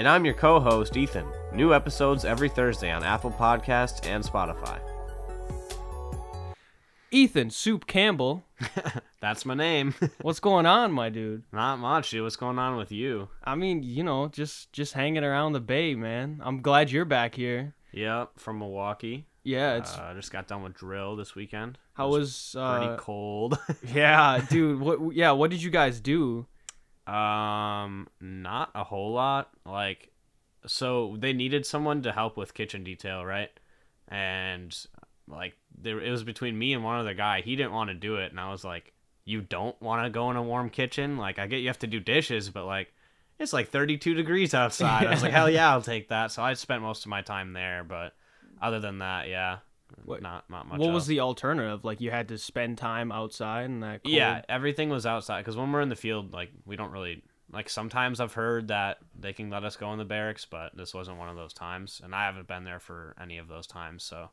And I'm your co host, Ethan. New episodes every Thursday on Apple Podcasts and Spotify. Ethan Soup Campbell. That's my name. What's going on, my dude? Not much, dude. What's going on with you? I mean, you know, just just hanging around the bay, man. I'm glad you're back here. Yep, from Milwaukee. Yeah, it's Uh, just got done with drill this weekend. how It was pretty uh cold. Yeah, dude. What yeah, what did you guys do? Um, not a whole lot. Like, so they needed someone to help with kitchen detail, right? And like, there it was between me and one other guy. He didn't want to do it, and I was like, "You don't want to go in a warm kitchen? Like, I get you have to do dishes, but like." It's like 32 degrees outside. I was like, hell yeah, I'll take that. So I spent most of my time there, but other than that, yeah, What- not not much. what was the alternative? Like you had to spend time outside and that cold? Yeah, everything was outside because when we're in the field, like we don't really like. Sometimes I've heard that they can let us go in the barracks, but this wasn't one of those times, and I haven't been there for any of those times. So,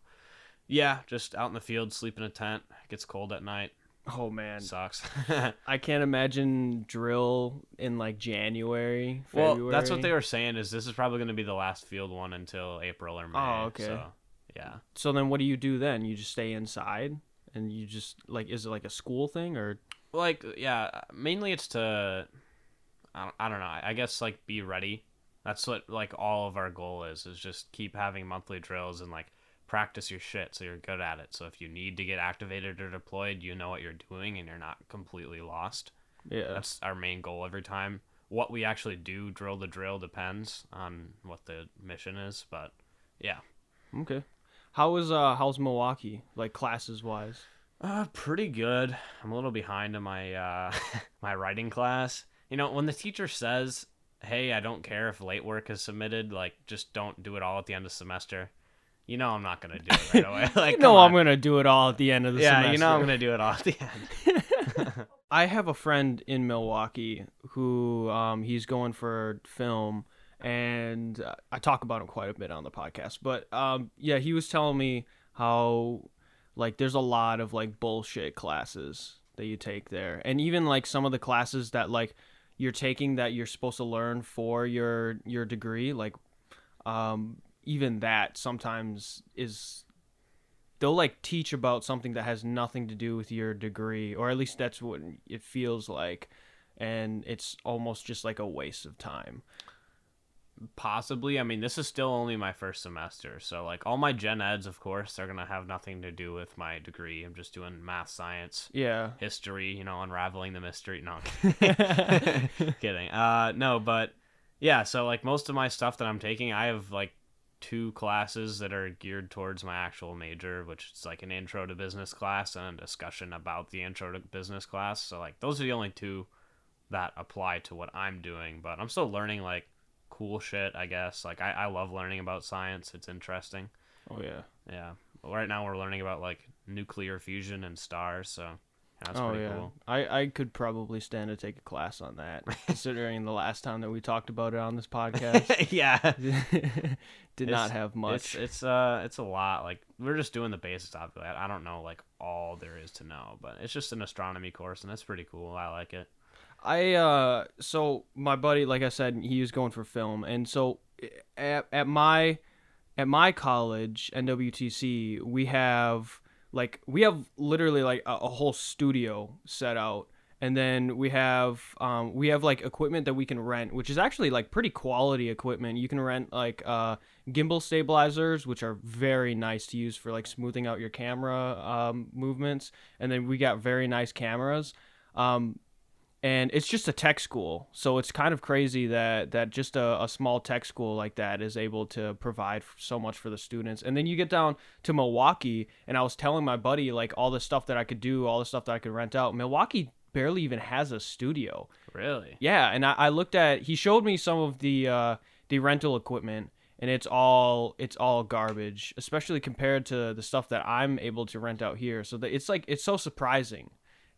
yeah, just out in the field, sleep in a tent. It gets cold at night. Oh man. Sucks. I can't imagine drill in like January, well, that's what they were saying. Is this is probably going to be the last field one until April or May. Oh, okay. So, yeah. So then what do you do then? You just stay inside and you just like is it like a school thing or like yeah mainly it's to I don't, I don't know i guess like be ready that's what like all of our goal is is just keep having monthly drills and like practice your shit so you're good at it so if you need to get activated or deployed you know what you're doing and you're not completely lost yeah. that's our main goal every time what we actually do drill to drill depends on what the mission is but yeah Okay. How was uh how's Milwaukee like classes wise? Uh, pretty good. I'm a little behind in my uh my writing class. You know, when the teacher says, "Hey, I don't care if late work is submitted, like just don't do it all at the end of semester." You know, I'm not gonna do it right away. Like, you know I'm gonna do it all at the end of the yeah, semester. you know, I'm gonna do it all at the end. I have a friend in Milwaukee who um, he's going for film, and uh, I talk about him quite a bit on the podcast. But um, yeah, he was telling me how like there's a lot of like bullshit classes that you take there, and even like some of the classes that like you're taking that you're supposed to learn for your your degree, like um, even that sometimes is they'll like teach about something that has nothing to do with your degree or at least that's what it feels like and it's almost just like a waste of time Possibly. I mean, this is still only my first semester, so like all my gen eds, of course, they're gonna have nothing to do with my degree. I'm just doing math, science, yeah history. You know, unraveling the mystery. No, kidding. Uh, no, but yeah. So like most of my stuff that I'm taking, I have like two classes that are geared towards my actual major, which is like an intro to business class and a discussion about the intro to business class. So like those are the only two that apply to what I'm doing. But I'm still learning like cool shit. I guess like I, I love learning about science. It's interesting. oh yeah Yeah. But right now we're learning about like nuclear fusion and stars. So that's oh pretty yeah cool. i i could probably stand to take a class on that considering the last time that we talked about it on this podcast yeah. did not have much it's uh it's a lot. Like we're just doing the basics obviously. I I don't know like all there is to know, but it's just an astronomy course and it's pretty cool. I like it. I uh so my buddy like I said he was going for film. And so at, at my at my college NWTC we have like we have literally like a, a whole studio set out. And then we have um we have like equipment that we can rent which is actually like pretty quality equipment. You can rent like uh gimbal stabilizers which are very nice to use for like smoothing out your camera um movements. And then we got very nice cameras. Um and it's just a tech school. So it's kind of crazy that that just a, a small tech school like that is able to provide so much for the students. And then you get down to milwaukee and i was telling my buddy like all the stuff that i could do all the stuff that i could rent out. Milwaukee barely even has a studio. Really? yeah and i, I looked at he showed me some of the uh the rental equipment and it's all it's all garbage especially compared to the stuff that i'm able to rent out here. So that it's like it's so surprising.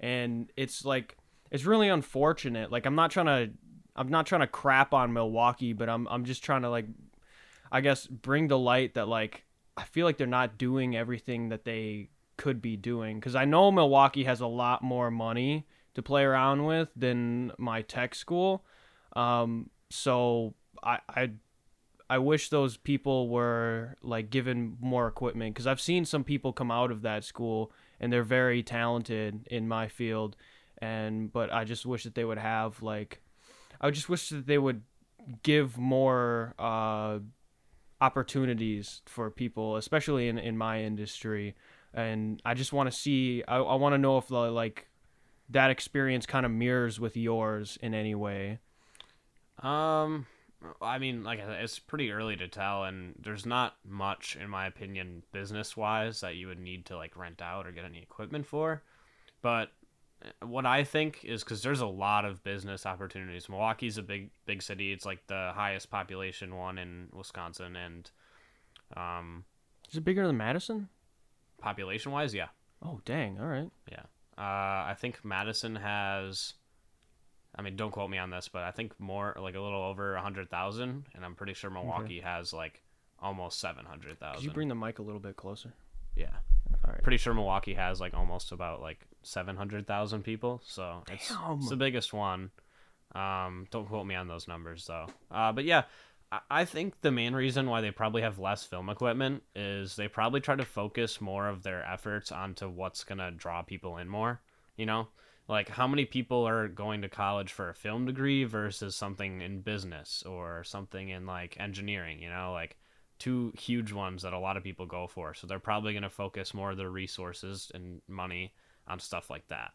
And it's like it's really unfortunate. Like i'm not trying to i'm not trying to crap on milwaukee but i'm i'm just trying to like i guess bring the light that like i feel like they're not doing everything that they could be doing. Because i know milwaukee has a lot more money to play around with than my tech school. Um so I I I wish those people were like given more equipment. Because I've seen some people come out of that school and they're very talented in my field, and but I just wish that they would have like, I just wish that they would give more uh, opportunities for people, especially in in my industry, and I just want to see. I I want to know if the, like that experience kind of mirrors with yours in any way. Um, I mean, like it's pretty early to tell, and there's not much, in my opinion, business wise that you would need to like rent out or get any equipment for. But what I think is because there's a lot of business opportunities. Milwaukee's a big, big city. It's like the highest population one in Wisconsin, and um, Is it bigger than Madison? population wise, yeah, Oh dang! All right. yeah. Uh, I think Madison has. I mean, don't quote me on this, but I think more like a little over a hundred thousand, and I'm pretty sure Milwaukee has like almost seven hundred thousand. Could you bring the mic a little bit closer? Yeah, All right. pretty sure Milwaukee has like almost about like seven hundred thousand people, so it's, it's the biggest one. Um, don't quote me on those numbers though. Uh, but yeah, I, I think the main reason why they probably have less film equipment is they probably try to focus more of their efforts onto what's gonna draw people in more. You know, like how many people are going to college for a film degree versus something in business or something in like engineering. You know, like two huge ones that a lot of people go for. So they're probably going to focus more of their resources and money on stuff like that.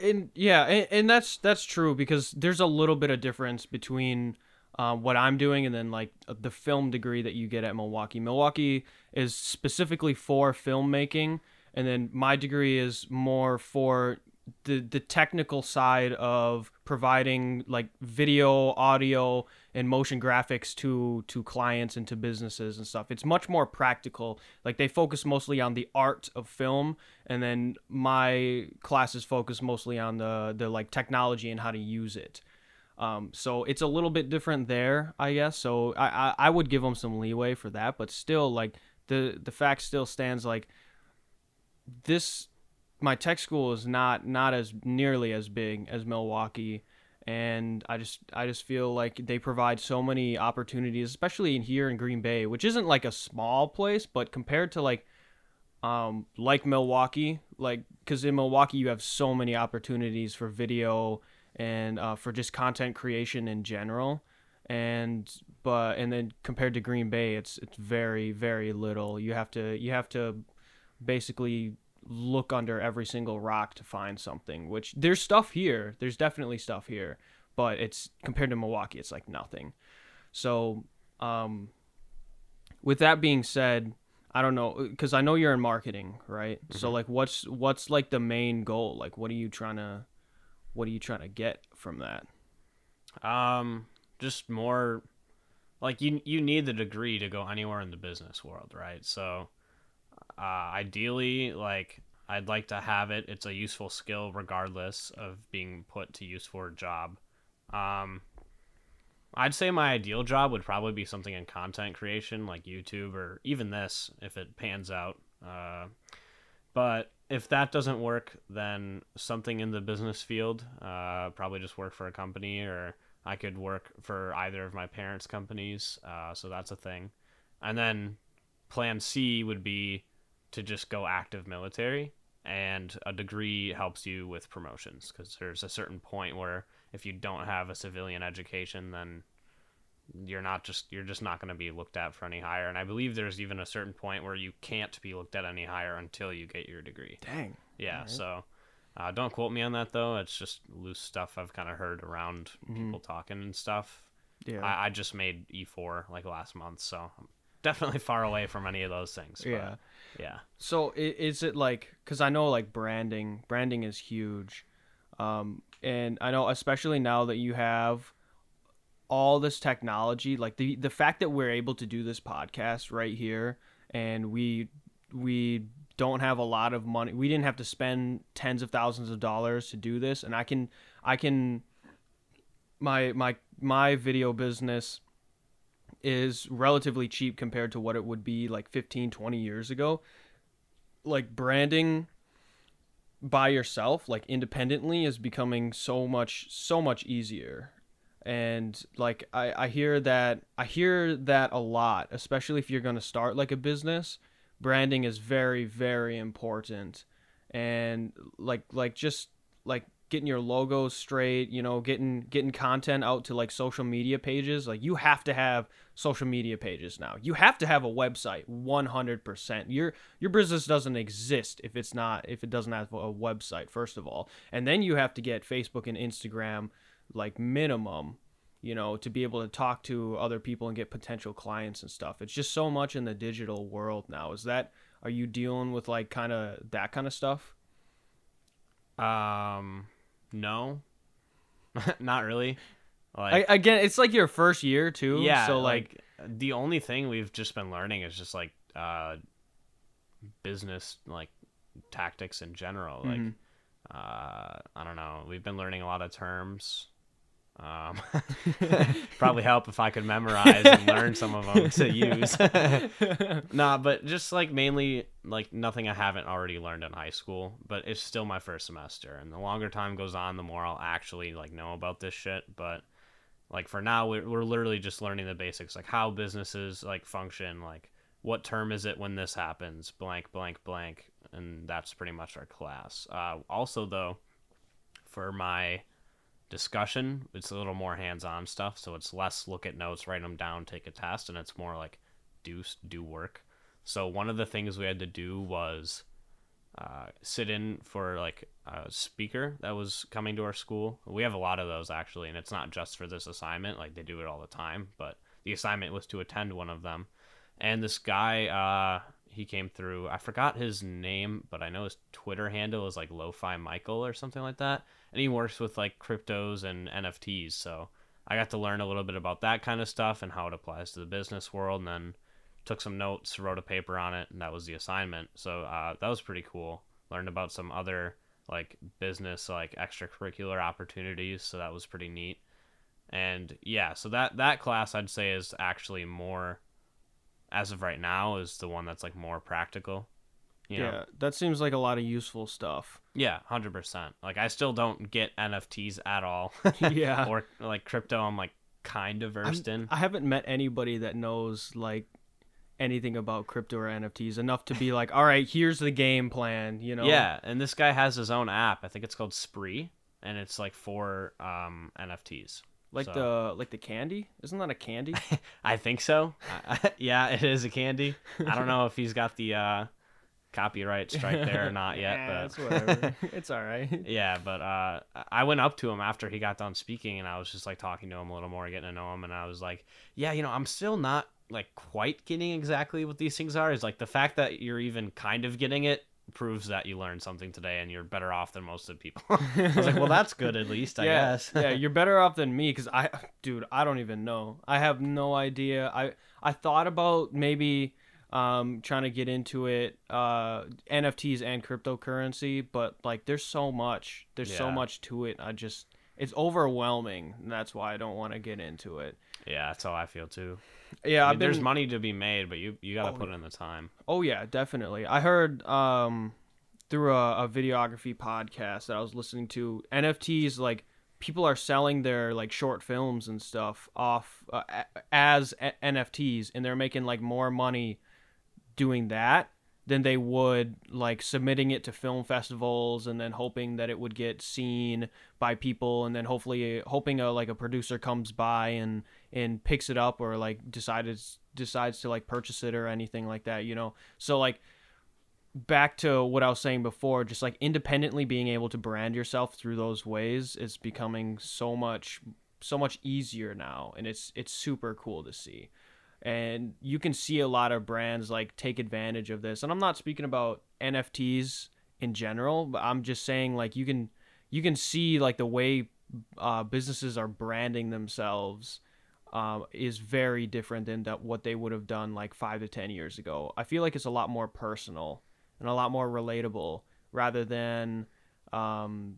and yeah, and, and that's that's true because there's a little bit of difference between uh, what I'm doing and then like the film degree that you get at Milwaukee. Milwaukee is specifically for filmmaking, and then my degree is more for the the technical side of providing like video, audio, and motion graphics to to clients and to businesses and stuff. It's much more practical. Like they focus mostly on the art of film, and then my classes focus mostly on the the like technology and how to use it. Um, so it's a little bit different there, I guess. So I, I I would give them some leeway for that, but still like the the fact still stands like this my tech school is not not as nearly as big as Milwaukee. And I just I just feel like they provide so many opportunities especially in here in Green Bay which isn't like a small place but compared to like um like Milwaukee like cuz in Milwaukee you have so many opportunities for video and uh, for just content creation in general. And but and then compared to Green Bay it's it's very very little. You have to you have to basically look under every single rock to find something which there's stuff here. There's definitely stuff here but it's compared to milwaukee it's like nothing. So um with that being said i don't know because i know you're in marketing right? So like what's what's like the main goal? Like what are you trying to what are you trying to get from that? Um, just more like you you need the degree to go anywhere in the business world, right? So, uh, ideally, like I'd like to have it. It's a useful skill regardless of being put to use for a job. Um, I'd say my ideal job would probably be something in content creation, like YouTube or even this, if it pans out. Uh, but if that doesn't work, then something in the business field, uh, probably just work for a company, or I could work for either of my parents' companies. Uh, so that's a thing. And then plan C would be to just go active military, and a degree helps you with promotions because there's a certain point where if you don't have a civilian education, then you're not just you're just not going to be looked at for any higher. And i believe there's even a certain point where you can't be looked at any higher until you get your degree. Dang. Yeah so uh, don't quote me on that though. It's just loose stuff i've kind of heard around people talking and stuff. Yeah. I, I just made e4 like last month so i'm definitely far away from any of those things but, yeah yeah So is it like because I know like branding, branding is huge, um, and I know especially now that you have all this technology, like the the fact that we're able to do this podcast right here, and we we don't have a lot of money. We didn't have to spend tens of thousands of dollars to do this, and I can I can my my my video business is relatively cheap compared to what it would be like 15 20 years ago. Like branding by yourself like independently is becoming so much so much easier. And like I, I hear that i hear that a lot especially if you're going to start like a business. Branding is very very important. And like like just like getting your logos straight you know getting getting content out to like social media pages like you have to have social media pages now. You have to have a website 100% your your business doesn't exist if it's not if it doesn't have a website first of all. And then you have to get facebook and instagram like minimum you know to be able to talk to other people and get potential clients and stuff. It's just so much in the digital world now. Is that are you dealing with like kind of that kind of stuff? Um, no, not really. Like, I, again it's like your first year too yeah, so like, like the only thing we've just been learning is just like uh, business like tactics in general. Like, Mhm. uh, I don't know. We've been learning a lot of terms. Um, probably help if I could memorize and learn some of them to use. nah, but just like mainly like nothing I haven't already learned in high school, but it's still my first semester and the longer time goes on, the more I'll actually like know about this shit, but like for now we're, we're literally just learning the basics like how businesses like function, like what term is it when this happens, blank blank blank, and that's pretty much our class. Uh also though for my discussion. It's a little more hands-on stuff, so it's less look at notes, write them down, take a test, and it's more like do do work. So one of the things we had to do was uh, sit in for like a speaker that was coming to our school. We have a lot of those actually, and it's not just for this assignment. Like they do it all the time, but the assignment was to attend one of them. And this guy, uh, he came through. I forgot his name, but I know his Twitter handle is like Lo-Fi Michael or something like that. And he works with like cryptos and NFTs. So I got to learn a little bit about that kind of stuff and how it applies to the business world. And then took some notes, wrote a paper on it, and that was the assignment. So uh, that was pretty cool. Learned about some other like business like extracurricular opportunities. So that was pretty neat. And yeah, so that that class I'd say is actually more as of right now is the one that's like more practical. You know? yeah that seems like a lot of useful stuff Yeah, hundred percent. Like I still don't get NFTs at all. Yeah. or like crypto, I'm like kind of versed in. i haven't met anybody that knows like anything about crypto or nfts enough to be like all right here's the game plan you know Yeah, and this guy has his own app. I think it's called Spree, and it's like for um NFTs. like So- the like the candy isn't that a candy I think so. Yeah, it is a candy. I don't know if he's got the uh, copyright strike there or not yet, Yeah, but it's whatever it's all right yeah, but uh, I went up to him after he got done speaking, and I was just like talking to him a little more, getting to know him, and I was like, yeah, you know, I'm still not like quite getting exactly what these things are. Is like the fact that you're even kind of getting it proves that you learned something today, and you're better off than most of the people. I was like, well, that's good at least, I yeah, guess. yeah, you're better off than me because I, dude, I don't even know. I have no idea. I I thought about maybe um trying to get into it, uh, NFTs and cryptocurrency, but like there's so much, there's so much to it. I just it's overwhelming. And that's why I don't want to get into it. yeah, that's how I feel too. Yeah, I mean, been, there's money to be made, but you you got to Oh, put in the time. Oh yeah, definitely. I heard um through a, a videography podcast that I was listening to NFTs like people are selling their like short films and stuff off uh, as a- NFTs and they're making like more money doing that than they would like submitting it to film festivals and then hoping that it would get seen by people and then hopefully hoping a like a producer comes by and and picks it up or like decides decides to like purchase it or anything like that you know so like back to what I was saying before, just like independently being able to brand yourself through those ways is becoming so much so much easier now and it's it's super cool to see. And you can see a lot of brands like take advantage of this. And I'm not speaking about NFTs in general, but I'm just saying like you can you can see like the way uh, businesses are branding themselves um, is very different than that what they would have done like five to ten years ago. I feel like it's a lot more personal and a lot more relatable rather than um,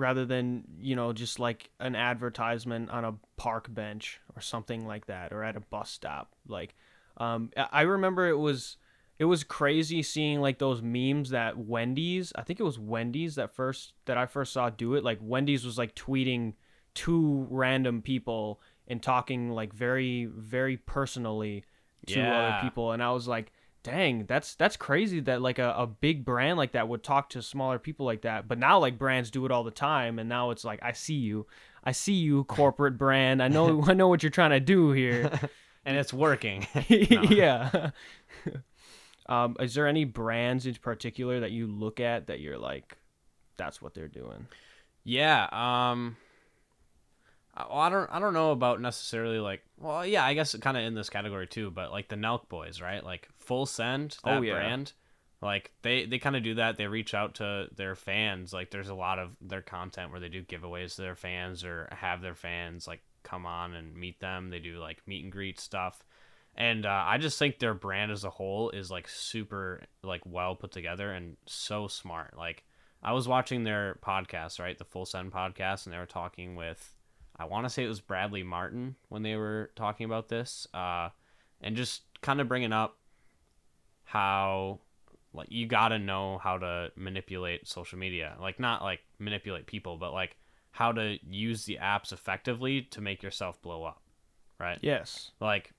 rather than you know just like an advertisement on a park bench or something like that or at a bus stop like um, I- remember it was it was crazy seeing like those memes that wendy's i think it was wendy's that first that i first saw do it like wendy's was like tweeting two random people and talking like very very personally to Yeah. other people and I was like dang that's that's crazy that like a, a big brand like that would talk to smaller people like that but now like brands do it all the time and now it's like I see you I see you corporate brand I know I know what you're trying to do here and it's working. yeah. um, is there any brands in particular that you look at that you're like, that's what they're doing? Yeah. Um. I, well, I don't. I don't know about necessarily like. Well, yeah. I guess kind of in this category too. But like the Nelk Boys, right? Like Full Send, that Oh, yeah. brand. Like they they kind of do that. They reach out to their fans. Like there's a lot of their content where they do giveaways to their fans or have their fans like come on and meet them. They do like meet and greet stuff. And uh, I just think their brand as a whole is like super like well put together and so smart. Like I was watching their podcast, right, the Full Send podcast, and they were talking with, I want to say it was Bradley Martin when they were talking about this, uh, and just kind of bringing up how like you got to know how to manipulate social media, like not like manipulate people, but like how to use the apps effectively to make yourself blow up, right? Yes. like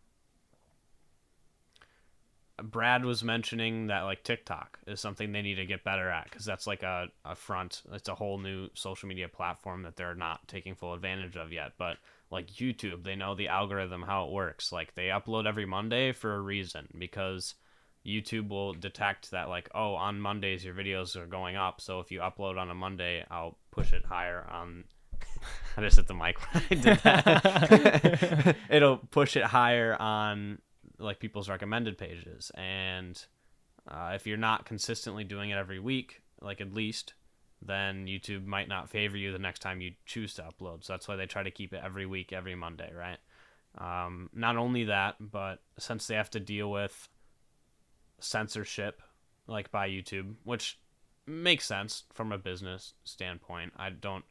Brad was mentioning that like TikTok is something they need to get better at because that's like a, a front. It's a whole new social media platform that they're not taking full advantage of yet. But like YouTube, they know the algorithm how it works. Like they upload every Monday for a reason because YouTube will detect that like oh on Mondays your videos are going up. So if you upload on a Monday, I'll push it higher on. I just hit the mic when I did that. It'll push it higher on like people's recommended pages. And uh, if you're not consistently doing it every week like at least then youtube might not favor you the next time you choose to upload. So that's why they try to keep it every week every monday right? Um, not only that but since they have to deal with censorship like by youtube which makes sense from a business standpoint i don't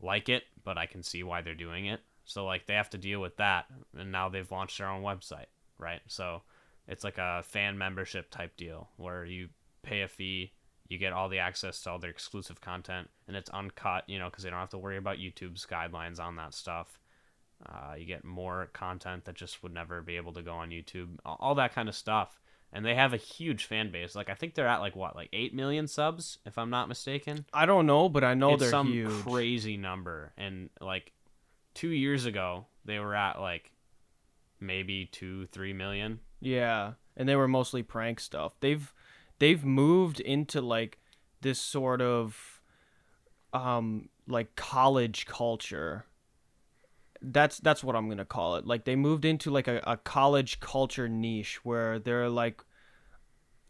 like it but i can see why they're doing it. So like they have to deal with that and now they've launched their own website right? So it's like a fan membership type deal where you pay a fee, you get all the access to all their exclusive content, and it's uncut, you know, because they don't have to worry about YouTube's guidelines on that stuff. Uh, you get more content that just would never be able to go on YouTube, all that kind of stuff. And they have a huge fan base. Like I think they're at like what, like eight million subs, if I'm not mistaken I don't know, but I know it's they're some huge. crazy number and like two years ago they were at like maybe two three million Yeah, and they were mostly prank stuff. They've they've moved into like this sort of um like college culture. That's that's what I'm gonna call it. Like they moved into like a, a college culture niche where they're like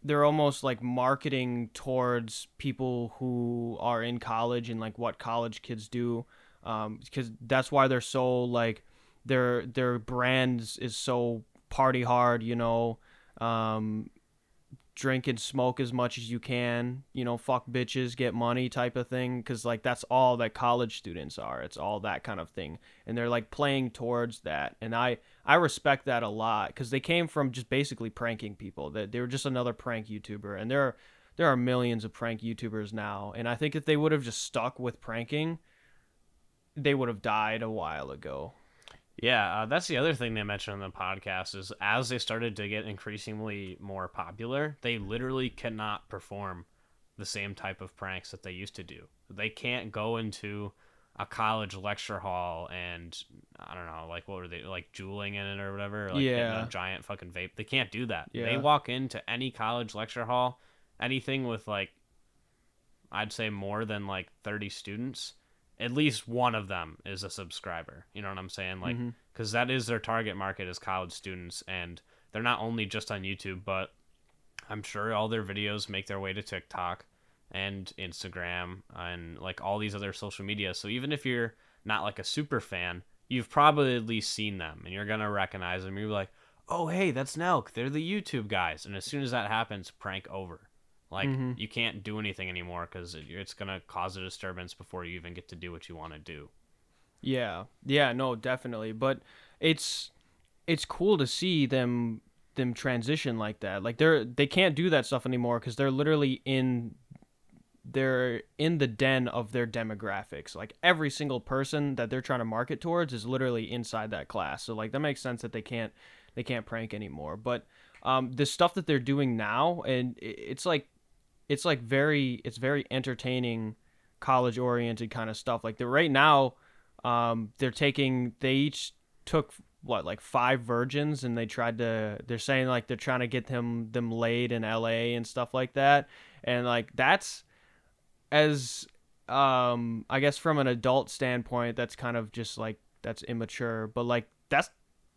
they're almost like marketing towards people who are in college and like what college kids do um because that's why they're so like their their brands is so party hard you know um drink and smoke as much as you can you know fuck bitches get money type of thing because like that's all that college students are. It's all that kind of thing. And they're like playing towards that. And i i respect that a lot because they came from just basically pranking people. That they were just another prank youtuber. And there are there are millions of prank youtubers now. And i think if they would have just stuck with pranking they would have died a while ago yeah uh, that's the other thing they mentioned on the podcast is as they started to get increasingly more popular they literally cannot perform the same type of pranks that they used to do. They can't go into a college lecture hall and i don't know like what were they like Juuling in it or whatever like Yeah. a giant fucking vape. They can't do that. They walk into any college lecture hall anything with like i'd say more than like 30 students at least one of them is a subscriber. You know what i'm saying? Like mm-hmm. because that is their target market is college students and they're not only just on youtube but i'm sure all their videos make their way to tiktok and instagram and like all these other social media. So even if you're not like a super fan you've probably at least seen them and you're gonna recognize them. You're like oh hey that's nelk. They're the youtube guys. And as soon as that happens prank over like Mhm. you can't do anything anymore because it's gonna cause a disturbance before you even get to do what you want to do Yeah, yeah, no, definitely. But it's it's cool to see them them transition like that. Like they're they can't do that stuff anymore because they're literally in they're in the den of their demographics. Like every single person that they're trying to market towards is literally inside that class. So like that makes sense that they can't they can't prank anymore. But um, the stuff that they're doing now, and it's like it's like very it's very entertaining, college oriented kind of stuff. Like they're right now, um, they're taking they each took what like five virgins and they tried to they're saying like they're trying to get them them laid in LA and stuff like that and like that's as um I guess from an adult standpoint that's kind of just like that's immature but like that's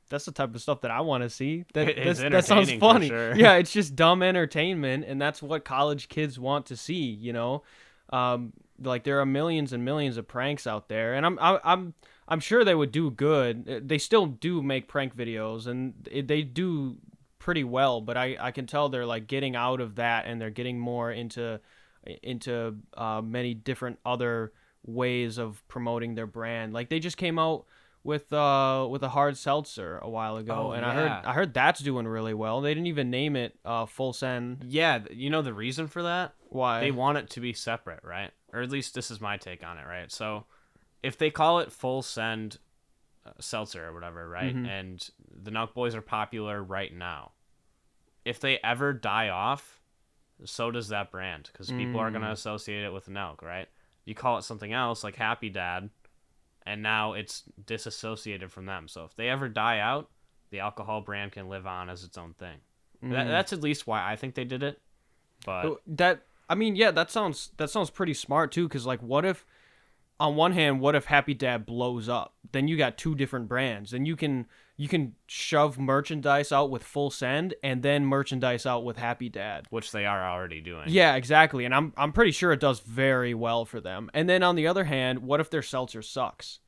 that's the type of stuff that I want to see. That that sounds funny. Sure. Yeah, it's just dumb entertainment, and that's what college kids want to see. You know, um, like there are millions and millions of pranks out there, and I'm I'm I'm sure they would do good. Uh, they still do make prank videos, and they do pretty well. But I I can tell they're like getting out of that, and they're getting more into into uh, many different other ways of promoting their brand. Like they just came out with uh with a hard seltzer a while ago, oh, and yeah. I heard I heard that's doing really well. They didn't even name it uh full send. Yeah, you know the reason for that? Why? They want it to be separate, right? Or at least this is my take on it, right? So if they call it full send uh, seltzer or whatever, right? Mm-hmm. And the Nelk Boys are popular right now. If they ever die off, so does that brand because people mm. are going to associate it with Nelk, right? You call it something else like Happy Dad, and now it's disassociated from them. So if they ever die out, the alcohol brand can live on as its own thing. Mm. That, that's at least why I think they did it. But that I mean, yeah, that sounds that sounds pretty smart too. Because like, what if on one hand, what if Happy Dad blows up? Then you got two different brands, and you can you can shove merchandise out with Full Send and then merchandise out with Happy Dad, which they are already doing. Yeah, exactly, and I'm I'm pretty sure it does very well for them. And then on the other hand, what if their seltzer sucks?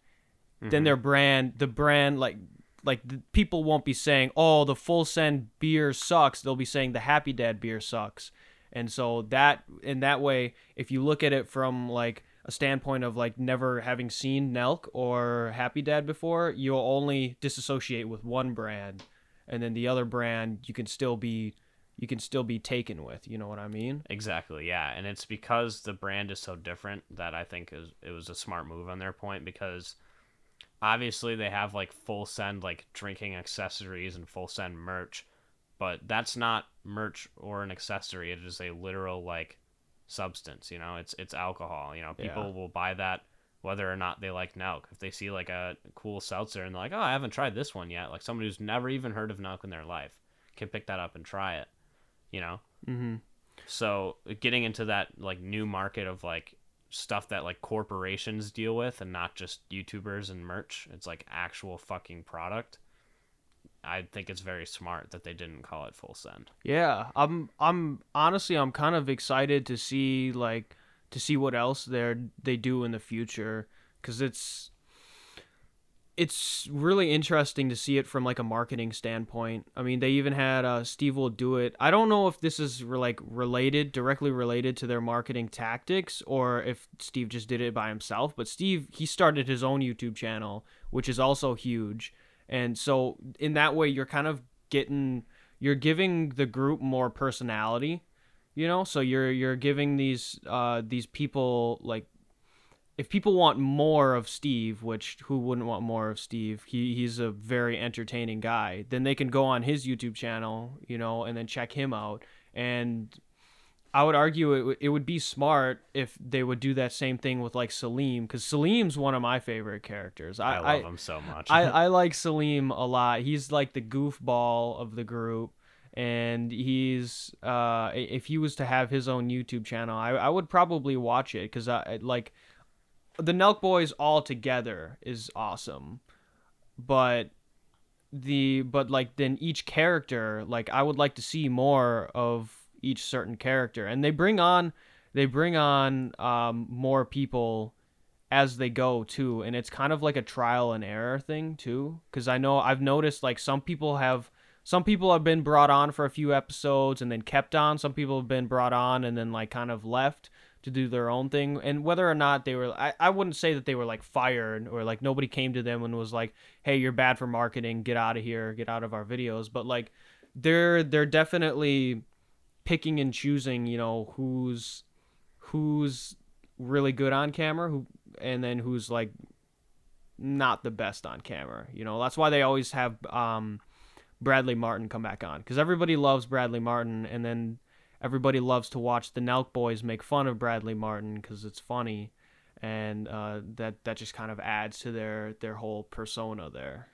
Mm-hmm. Then their brand, the brand like like the, people won't be saying, "Oh, the Full Send beer sucks." They'll be saying the Happy Dad beer sucks. And so that in that way, if you look at it from like a standpoint of like never having seen Nelk or Happy Dad before, you'll only disassociate with one brand, and then the other brand you can still be you can still be taken with. You know what I mean? Exactly. Yeah, and it's because the brand is so different that I think is it was a smart move on their point because obviously they have like full send like drinking accessories and full send merch, but that's not merch or an accessory. It is a literal like substance. You know, it's it's alcohol. You know, people yeah. will buy that whether or not they like Nelk. If they see like a cool seltzer and they're like, oh, I haven't tried this one yet, like someone who's never even heard of Nelk in their life can pick that up and try it. You know. Mm-hmm. So getting into that like new market of like stuff that like corporations deal with and not just YouTubers and merch. It's like actual fucking product. I think it's very smart that they didn't call it full send. Yeah, I'm I'm honestly I'm kind of excited to see like to see what else they they do in the future cuz it's it's really interesting to see it from like a marketing standpoint. I mean, they even had uh, Steve will do it. I don't know if this is like related, directly related to their marketing tactics, or if Steve just did it by himself. But Steve, he started his own YouTube channel, which is also huge, and so in that way you're kind of getting you're giving the group more personality you know so you're you're giving these uh these people like if people want more of Steve, which who wouldn't want more of Steve? He he's a very entertaining guy. Then they can go on his YouTube channel, you know, and then check him out. And I would argue it, it would be smart if they would do that same thing with like Salim because Salim's one of my favorite characters. I, I love I, him so much. I, I like Salim a lot. He's like the goofball of the group, and he's uh if he was to have his own YouTube channel, I, I would probably watch it because I like the Nelk Boys all together is awesome, but the but like then each character like I would like to see more of each certain character. And they bring on they bring on um, more people as they go too. And it's kind of like a trial and error thing too. Because i know i've noticed like some people have some people have been brought on for a few episodes and then kept on. Some people have been brought on and then like kind of left to do their own thing. And whether or not they were I, I wouldn't say that they were like fired or like nobody came to them and was like hey you're bad for marketing. Get out of here. Get out of our videos. But like they're they're definitely picking and choosing, you know, who's who's really good on camera, who and then who's like not the best on camera. You know, that's why they always have um, Bradley Martin come back on because everybody loves Bradley Martin, and then everybody loves to watch the Nelk boys make fun of Bradley Martin because it's funny, and uh, that that just kind of adds to their their whole persona there.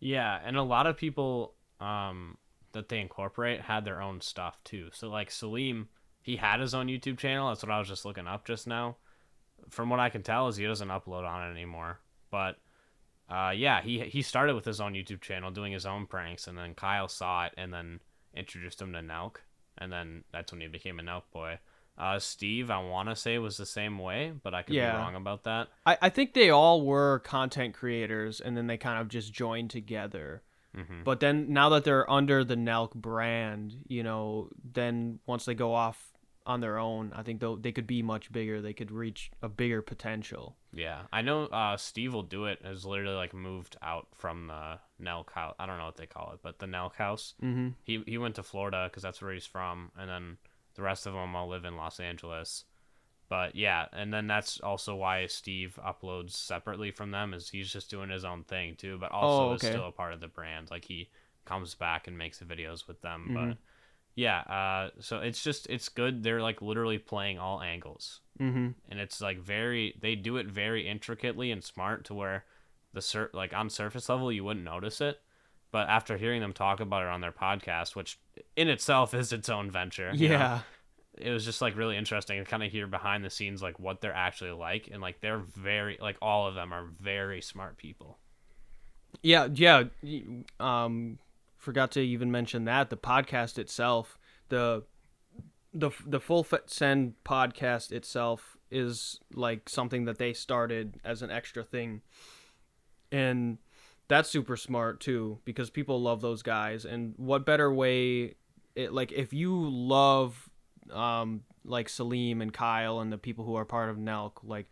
Yeah, and a lot of people um, that they incorporate had their own stuff too. So like Salim, he had his own YouTube channel. That's what I was just looking up just now. From what I can tell, is he doesn't upload on it anymore. But uh, yeah, he he started with his own YouTube channel doing his own pranks, and then Kyle saw it and then introduced him to Nelk, and then that's when he became a Nelk boy. Uh, Steve, I want to say was the same way, but I could Yeah. be wrong about that. I, I think they all were content creators, and then they kind of just joined together. Hmm But then now that they're under the Nelk brand, you know, then once they go off on their own, I think they they could be much bigger. They could reach a bigger potential. Yeah, I know. Uh, Steve will do it. Has literally like moved out from the Nelk house. I don't know what they call it, but the Nelk house. Mm-hmm. He he went to Florida because that's where he's from, and then the rest of them all live in Los Angeles. But yeah, and then that's also why Steve uploads separately from them, is he's just doing his own thing too, but also Oh, is still a part of the brand. Like he comes back and makes the videos with them. Mhm. But yeah, uh, so it's just it's good. They're like literally playing all angles Mm-hmm. and it's like very they do it very intricately and smart to where the sur- like on surface level you wouldn't notice it but after hearing them talk about it on their podcast which in itself is its own venture you know, Yeah. It was just like really interesting to kind of hear behind the scenes like what they're actually like and like they're very like all of them are very smart people Yeah, yeah. Um, forgot to even mention that the podcast itself, the the the full send podcast itself is like something that they started as an extra thing, and that's super smart too because people love those guys. And what better way, it like if you love, um, like Salim and Kyle and the people who are part of Nelk, like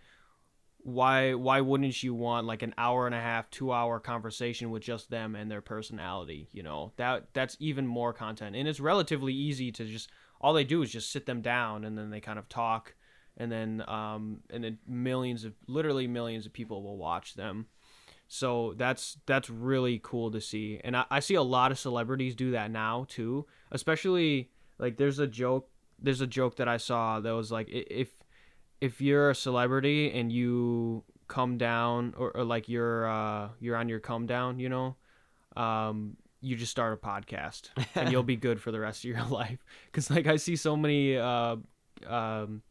why why wouldn't you want like an hour and a half two hour conversation with just them and their personality you know? That that's even more content. And it's relatively easy to just all they do is just sit them down and then they kind of talk and then um and then millions of literally millions of people will watch them. So that's that's really cool to see. And I, I see a lot of celebrities do that now too especially like there's a joke there's a joke that i saw that was like if if you're a celebrity and you come down or, or like you're uh you're on your come down you know um you just start a podcast and you'll be good for the rest of your life. Because like i see so many uh um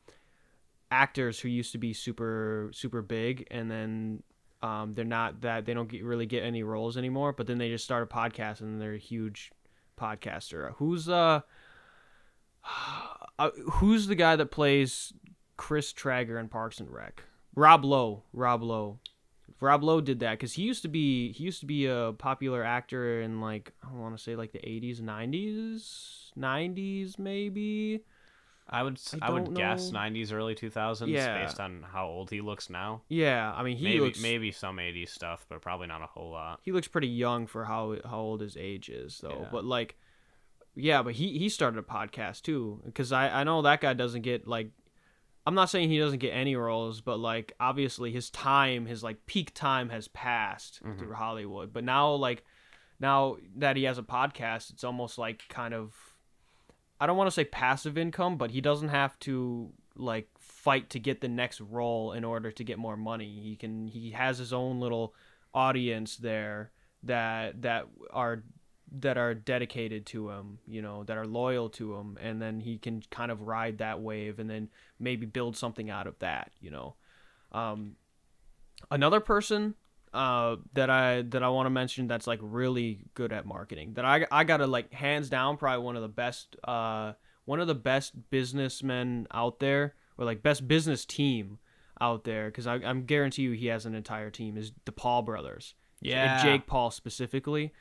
actors who used to be super super big and then um they're not that they don't get, really get any roles anymore but then they just start a podcast and they're a huge podcaster. Who's uh uh, who's the guy that plays Chris Traeger in Parks and Rec? Rob Lowe. Rob Lowe. Rob Lowe did that because he used to be he used to be a popular actor in like I want to say like the eighties, nineties, nineties maybe. i would I i, would don't guess 90s early 2000s Yeah. based on how old he looks now Yeah, I mean he maybe looks maybe some 80s stuff but probably not a whole lot he looks pretty young for how how old his age is though. Yeah. But like, yeah, but he he started a podcast too because I I know that guy doesn't get like. I'm not saying he doesn't get any roles, but like obviously his time, his like peak time has passed Mhm. through Hollywood. But now like now that he has a podcast, it's almost like kind of I don't want to say passive income, but he doesn't have to like fight to get the next role in order to get more money. He can he has his own little audience there that that are that are dedicated to him, you know, that are loyal to him and then he can kind of ride that wave and then maybe build something out of that, you know. Um another person uh that I that I want to mention that's like really good at marketing. That I I got to like hands down probably one of the best uh one of the best businessmen out there or like best business team out there I I'm guarantee you he has an entire team is the Paul brothers. Yeah. And Jake Paul specifically.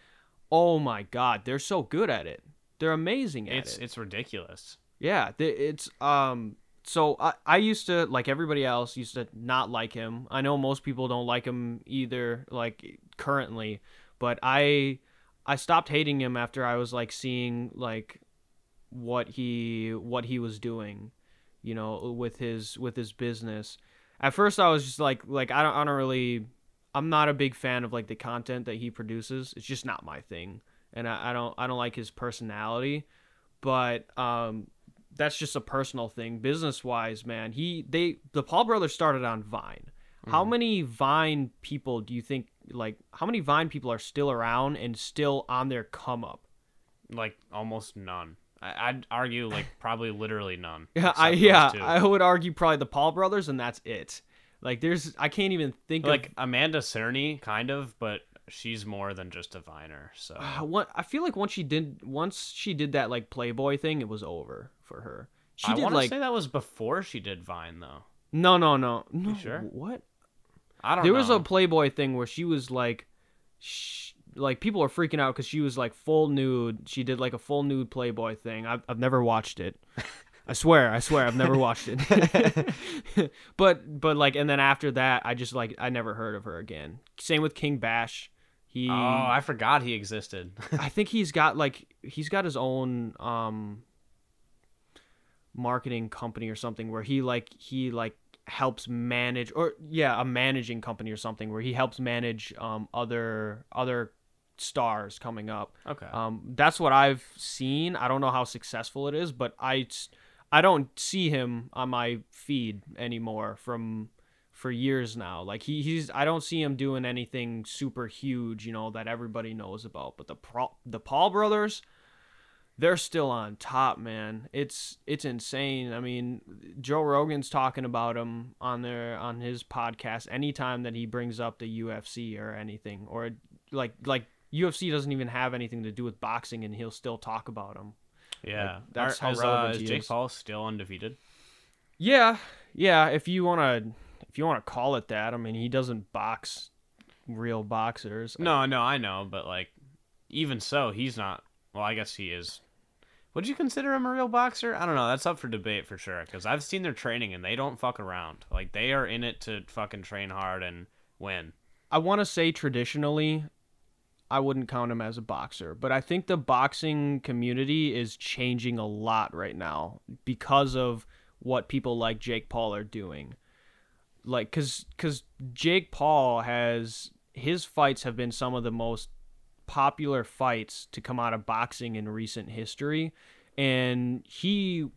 Oh my god, they're so good at it. They're amazing at it's it. it's ridiculous Yeah, it's um. So I I used to like everybody else used to not like him. I know most people don't like him either, like currently, but I I stopped hating him after I was like seeing like what he what he was doing, you know, with his with his business. At first, I was just like, like I don't, I don't really, I'm not a big fan of like the content that he produces. It's just not my thing, and I, I don't, I don't like his personality. But um, that's just a personal thing. Business wise, man, he they the Paul brothers started on Vine. How many Vine people do you think like how many Vine people are still around and still on their come up? Like almost none. I, I'd argue like probably literally none. Yeah, I yeah. I would argue probably the Paul brothers and that's it. Like there's I can't even think like Amanda Cerny, kind of, but she's more than just a viner. So of ah, what I feel like once she did once she did that like Playboy thing, it was over for her. She I did want to like say that was before she did Vine, though. no no no no sure? what I don't. Know. There know. was a Playboy thing where she was like, sh- like people were freaking out because she was like full nude. She did like a full nude Playboy thing. I've I've never watched it. I swear, I swear, I've never watched it. but but like, and then after that, I just like I never heard of her again. Same with King Bash. He, Oh, I forgot he existed. I think he's got like he's got his own um marketing company or something where he like he like helps manage or yeah a managing company or something where he helps manage um other other stars coming up okay. um that's what i've seen i don't know how successful it is but i i don't see him on my feed anymore from for years now. Like he, he's i don't see him doing anything super huge you know that everybody knows about. But the Pro, the paul brothers they're still on top man. It's it's insane. I mean joe rogan's talking about him on their on his podcast anytime that he brings up the ufc or anything or like like ufc doesn't even have anything to do with boxing and he'll still talk about them yeah, that's Are- how is, relevant uh, is Jake is. Paul still undefeated? yeah yeah if you want to if you want to call it that i mean he doesn't box real boxers No, no, I know, but like, even so, he's not. Well, I guess he is. Would you consider him a real boxer? I don't know. That's up for debate for sure. Because I've seen their training and they don't fuck around. Like they are in it to fucking train hard and win. I want to say traditionally, I wouldn't count him as a boxer, but I think the boxing community is changing a lot right now because of what people like Jake Paul are doing. Like, cause, cause Jake Paul has his fights have been some of the most popular fights to come out of boxing in recent history, and he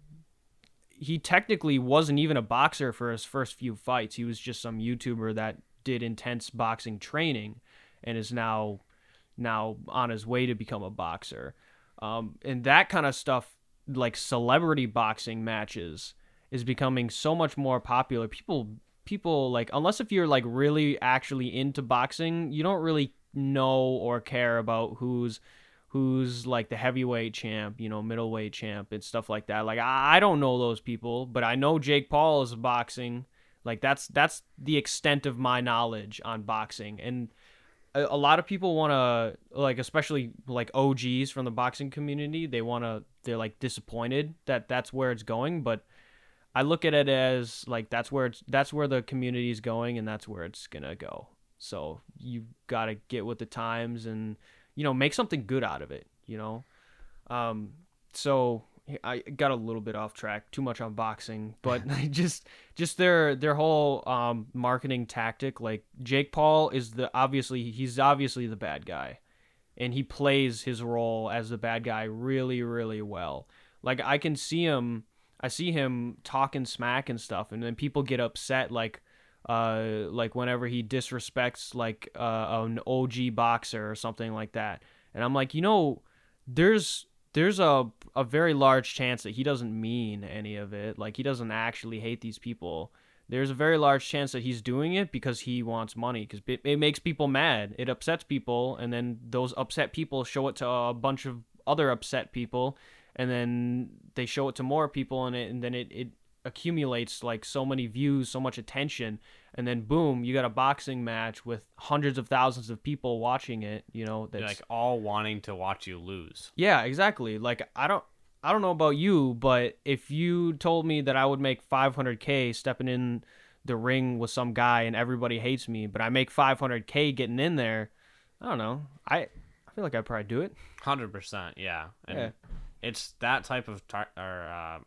he technically wasn't even a boxer for his first few fights. He was just some YouTuber that did intense boxing training and is now now on his way to become a boxer. Um, and that kind of stuff, like celebrity boxing matches, is becoming so much more popular. People people like unless if you're like really actually into boxing, you don't really know or care about who's who's like the heavyweight champ, you know, middleweight champ and stuff like that. Like I, I don't know those people, but I know Jake Paul is boxing. Like that's that's the extent of my knowledge on boxing. And a, a lot of people want to like especially like OGs from the boxing community, they want to they're like disappointed that that's where it's going, but I look at it as like that's where it's that's where the community is going and that's where it's going to go. So you got to get with the times and you know make something good out of it you know um so i got a little bit off track too much on boxing but just just their their whole um marketing tactic like jake paul is the obviously he's obviously the bad guy and he plays his role as the bad guy really really well like i can see him i see him talking smack and stuff and then people get upset like uh, like whenever he disrespects like uh, an OG boxer or something like that. And I'm like, you know, there's there's a a very large chance that he doesn't mean any of it. Like he doesn't actually hate these people. There's a very large chance that he's doing it because he wants money because it, it makes people mad. It upsets people and then those upset people show it to a bunch of other upset people and then they show it to more people and it and then it, it accumulates like so many views, so much attention, and then boom, you got a boxing match with hundreds of thousands of people watching it. You know, that's like all wanting to watch you lose. yeah, exactly. Like I don't. I don't know about you, but if you told me that I would make 500k stepping in the ring with some guy and everybody hates me, but I make 500k getting in there, I don't know. I I feel like I'd probably do it. Hundred percent, yeah. And Yeah. it's that type of tar- or uh,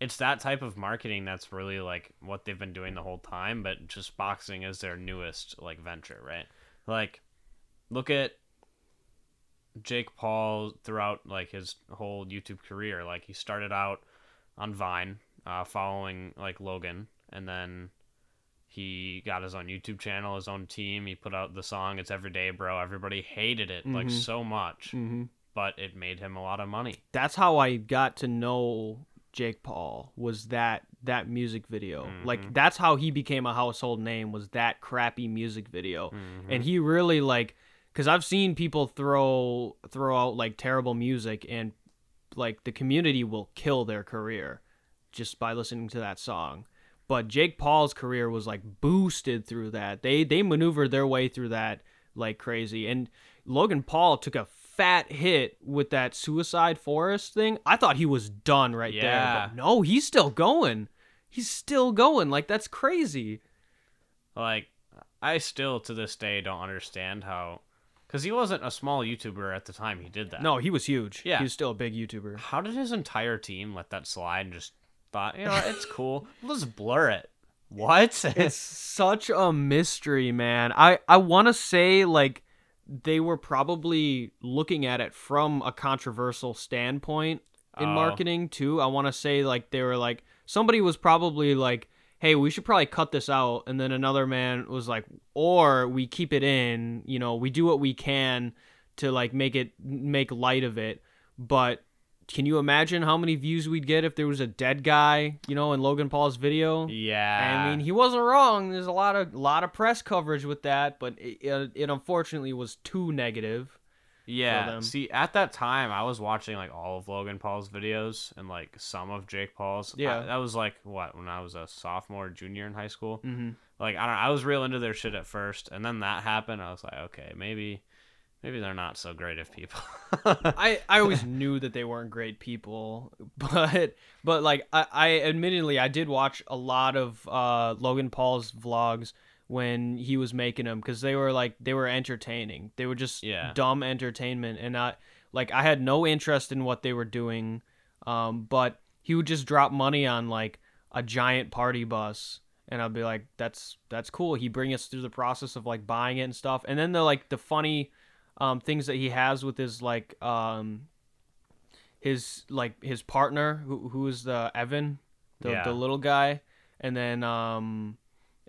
it's that type of marketing that's really like what they've been doing the whole time, but just boxing is their newest like venture, right? Like, look at Jake Paul throughout like his whole YouTube career. Like he started out on Vine, uh, following like Logan, and then he got his own YouTube channel, his own team. He put out the song "It's Everyday, Bro." Everybody hated it like Mhm. so much, Mm-hmm. but it made him a lot of money. That's how I got to know Jake Paul. Was that that music video? Like Mhm. that's how he became a household name. Was that crappy music video? Mhm. and he really like because i've seen people throw throw out like terrible music and like the community will kill their career just by listening to that song but jake paul's career was like boosted through that they they maneuvered their way through that like crazy and logan paul took a fat hit with that suicide forest thing i thought he was done right there but no he's still going he's still going like that's crazy Like, I still to this day don't understand how, because he wasn't a small YouTuber at the time he did that. no he was huge Yeah. he was still a big youtuber How did his entire team let that slide and just thought, you know, it's cool. Let's blur it. What? it's such a mystery, man. I I want to say like they were probably looking at it from a controversial standpoint in Oh. marketing too. I want to say like they were like somebody was probably like, "Hey, we should probably cut this out." And then another man was like, "Or we keep it in, you know, we do what we can to like make it make light of it." But can you imagine how many views we'd get if there was a dead guy, you know, in Logan Paul's video? yeah. I mean, he wasn't wrong. There's a lot of lot of press coverage with that, but it, it, unfortunately was too negative. yeah. them. See, at that time, I was watching like all of Logan Paul's videos and like some of Jake Paul's. Yeah. I- that was like what when I was a sophomore, junior in high school. Mm-hmm. Like I don't. I was real into their shit at first, and then that happened. I was like, okay, maybe, maybe they're not so great of people. I, I always knew that they weren't great people, but but like I, I admittedly I did watch a lot of uh, Logan Paul's vlogs when he was making them because they were like they were entertaining. They were just Yeah. dumb entertainment, and I like I had no interest in what they were doing. Um, but he would just drop money on like a giant party bus, and I'd be like, "That's that's cool." He bring us through the process of like buying it and stuff, and then the like the funny um, things that he has with his like um, his like his partner who who is the Evan, the Yeah. the little guy, and then um,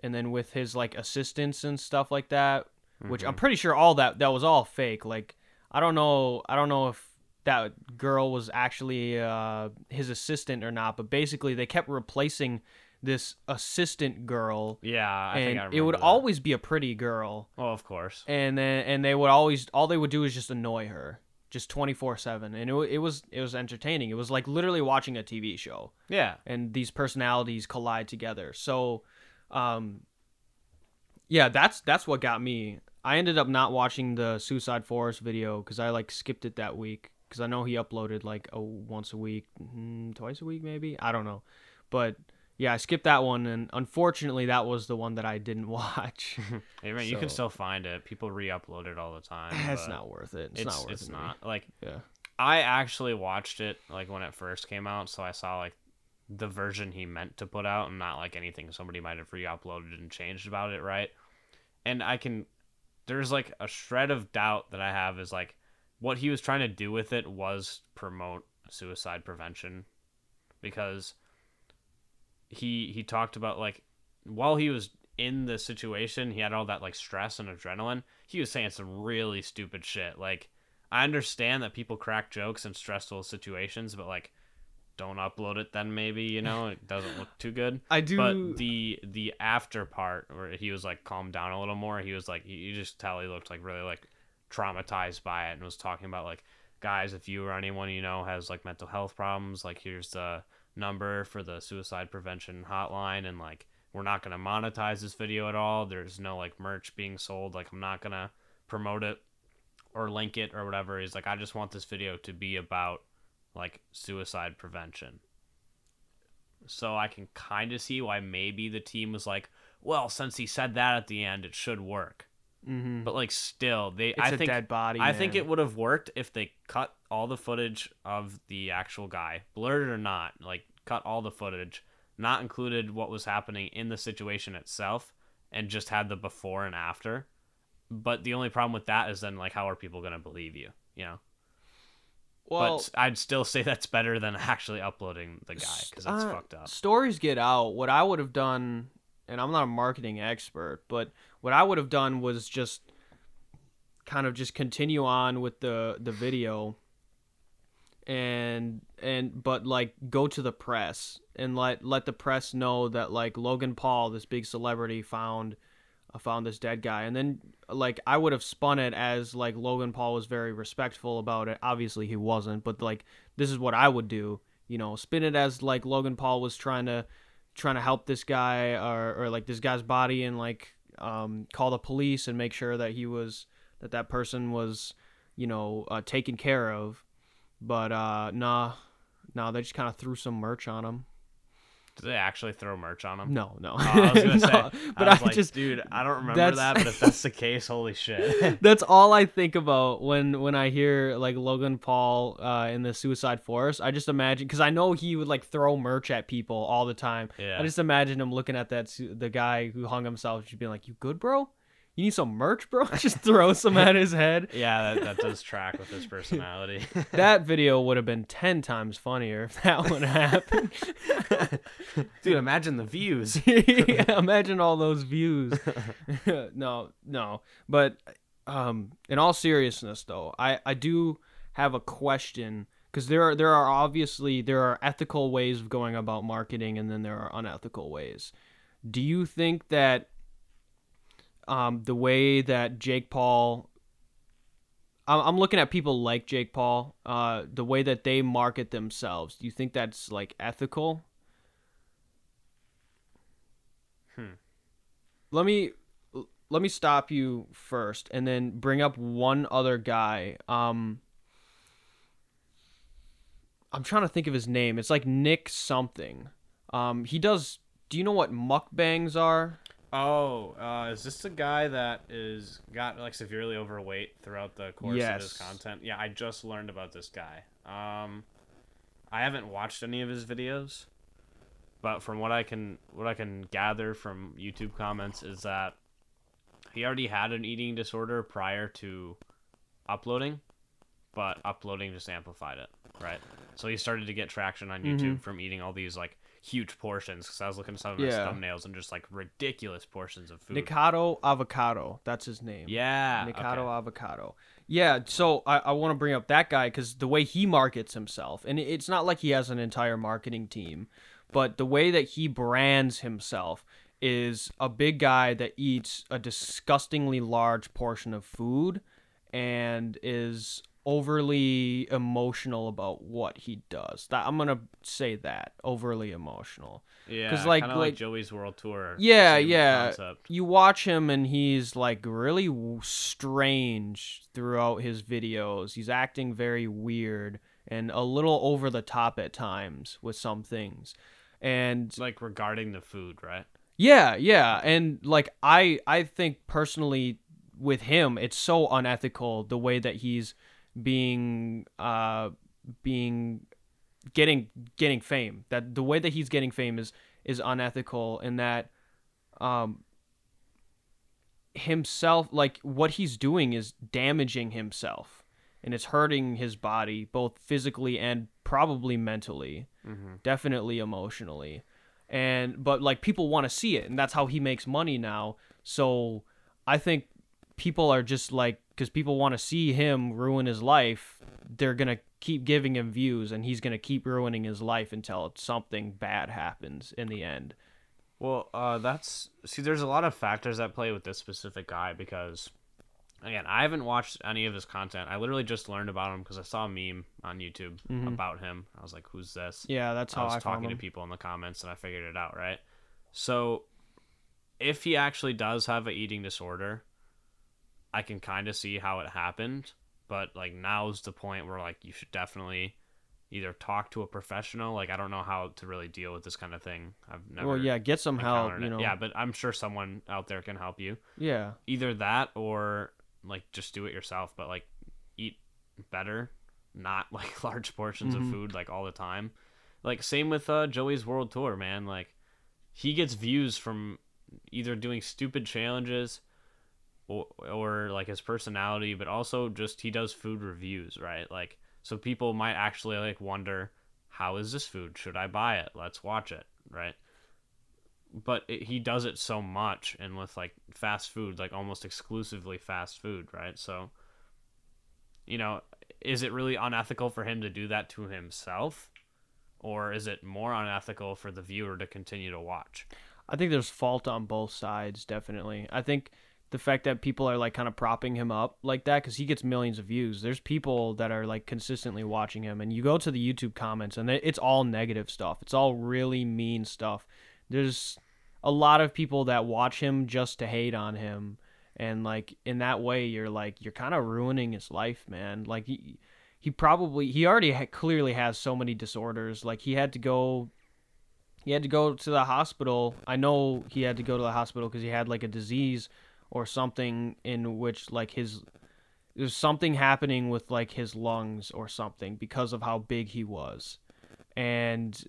and then with his like assistants and stuff like that, which I'm pretty sure all that that was all fake. Like I don't know, I don't know if that girl was actually uh, his assistant or not, but basically they kept replacing this assistant girl. yeah, I think I and it would that. always be a pretty girl Well, of course. and then and they would always all they would do is just annoy her just 24/7 and it, it was it was entertaining it was like literally watching a TV show Yeah. and these personalities collide together so um yeah that's that's what got me I ended up not watching the Suicide Forest video cuz I like skipped it that week cuz I know he uploaded like a once a week mm, twice a week maybe I don't know but yeah, I skipped that one, and unfortunately, that was the one that I didn't watch. I mean, you can still find it. People re-upload it all the time. it's not worth it. It's, It's not worth it's it. me. not like Yeah. I actually watched it like when it first came out, so I saw like the version he meant to put out, and not like anything somebody might have re-uploaded and changed about it, right? And I can, there's like a shred of doubt that I have is like what he was trying to do with it was promote suicide prevention, because he he talked about like while he was in the situation, he had all that like stress and adrenaline. He was saying some really stupid shit. Like I understand that people crack jokes in stressful situations, but like don't upload it then maybe, you know, it doesn't look too good. I do. But the the after part where he was like calmed down a little more, he was like you- you just tell he looked like really like traumatized by it and was talking about like guys if you or anyone you know has like mental health problems, like here's the number for the suicide prevention hotline and like we're not going to monetize this video at all. There's no like merch being sold. Like I'm not going to promote it or link it or whatever. He's like I just want this video to be about like suicide prevention. So I can kind of see why maybe the team was like, well, since he said that at the end, it should work. hmm But like still, they It's I a think dead body. I think it would have worked if they cut all the footage of the actual guy, blurred or not, like cut all the footage, not included what was happening in the situation itself, and just had the before and after. But the only problem with that is then like how are people gonna believe you? You know. Well, but I'd still say that's better than actually uploading the guy because that's uh, fucked up. Stories get out. What I would have done, and I'm not a marketing expert, but what I would have done was just kind of just continue on with the the video and and but like go to the press and let let the press know that like Logan Paul this big celebrity found uh, found this dead guy. And then like I would have spun it as like Logan Paul was very respectful about it. Obviously he wasn't but like this is what I would do you know spin it as like Logan Paul was trying to trying to help this guy or, or like this guy's body and like um, call the police and make sure that he was that that person was you know uh, taken care of but uh, nah, nah, they just kind of threw some merch on him. Did they actually throw merch on him? No, no. Oh, I was gonna No, say, but I, was I like, just dude, I don't remember that, but if that's the case, holy shit. that's all I think about when when I hear like Logan Paul uh, in the Suicide Forest. I just imagine because I know he would like throw merch at people all the time. Yeah. I just imagine him looking at that su- the guy who hung himself, just being like, "You good, bro? You need some merch, bro?" just throw some at his head. yeah, that, that does track with his personality. That video would have been ten times funnier if that would happen. dude, imagine the views. yeah, imagine all those views. no, no. But um, in all seriousness, though, I I do have a question because there are there are obviously there are ethical ways of going about marketing, and then there are unethical ways. Do you think that um, the way that Jake Paul I'm looking at people like Jake Paul, uh, the way that they market themselves. Do you think that's like ethical? Hmm. Let me let me stop you first, and then bring up one other guy. Um, I'm trying to think of his name. It's like Nick something. Um, he does. Do you know what mukbangs are? Oh, uh, is this the guy that is got like severely overweight throughout the course of Yes. his content? Yeah, I just learned about this guy. Um, I haven't watched any of his videos, but from what I can what I can gather from YouTube comments is that he already had an eating disorder prior to uploading, but uploading just amplified it, right? So he started to get traction on YouTube Mhm. from eating all these like huge portions because I was looking at some of his Yeah. thumbnails and just like ridiculous portions of food. Nikado Avocado. That's his name. yeah, Nikado okay. Avocado. Yeah, so I, I want to bring up that guy because the way he markets himself, and it's not like he has an entire marketing team, but the way that he brands himself is a big guy that eats a disgustingly large portion of food and is overly emotional about what he does. That I'm gonna say that overly emotional. Yeah, 'Cause, like- like, like- Joey's World Tour. Yeah, yeah. Concept. You watch him and he's like really w- strange throughout his videos. He's acting very weird and a little over the top at times with some things. And Like regarding the food, right? yeah, yeah, and like I I think personally with him it's so unethical the way that he's being uh being getting getting fame. That the way that he's getting fame is is unethical and that um himself like what he's doing is damaging himself and it's hurting his body both physically and probably mentally Mm-hmm. definitely emotionally and but like people want to see it and that's how he makes money now so i think people are just like because people want to see him ruin his life they're gonna keep giving him views and he's gonna keep ruining his life until something bad happens in the end Well, uh, that's see. There's a lot of factors that play with this specific guy because, again, I haven't watched any of his content. I literally just learned about him because I saw a meme on YouTube Mhm. about him. I was like, "Who's this?" yeah that's how I was i, talking to people in the comments and I figured it out, right? So, if he actually does have an eating disorder, I can kind of see how it happened, but like now's the point where like you should definitely either talk to a professional. Like I don't know how to really deal with this kind of thing. I've never well yeah get some help you know Yeah, but I'm sure someone out there can help you. yeah Either that or like just do it yourself, but like eat better, not like large portions Mhm. of food like all the time. like same with uh, Joey's World Tour, man. Like he gets views from either doing stupid challenges or, or like his personality, but also just he does food reviews, right? Like so people might actually like wonder how is this food? Should I buy it? Let's watch it, right? But it, he does it so much and with like fast food, like almost exclusively fast food, right? So you know, is it really unethical for him to do that to himself? Or is it more unethical for the viewer to continue to watch? I think there's fault on both sides, definitely. I think the fact that people are like kind of propping him up like that because he gets millions of views. There's people that are like consistently watching him, and you go to the YouTube comments, and it's all negative stuff. It's all really mean stuff. There's a lot of people that watch him just to hate on him, and like in that way, you're like you're kind of ruining his life, man. Like he, he probably he already ha- clearly has so many disorders. Like he had to go he had to go to the hospital. I know he had to go to the hospital because he had like a disease or something in which like his there's something happening with like his lungs or something because of how big he was. And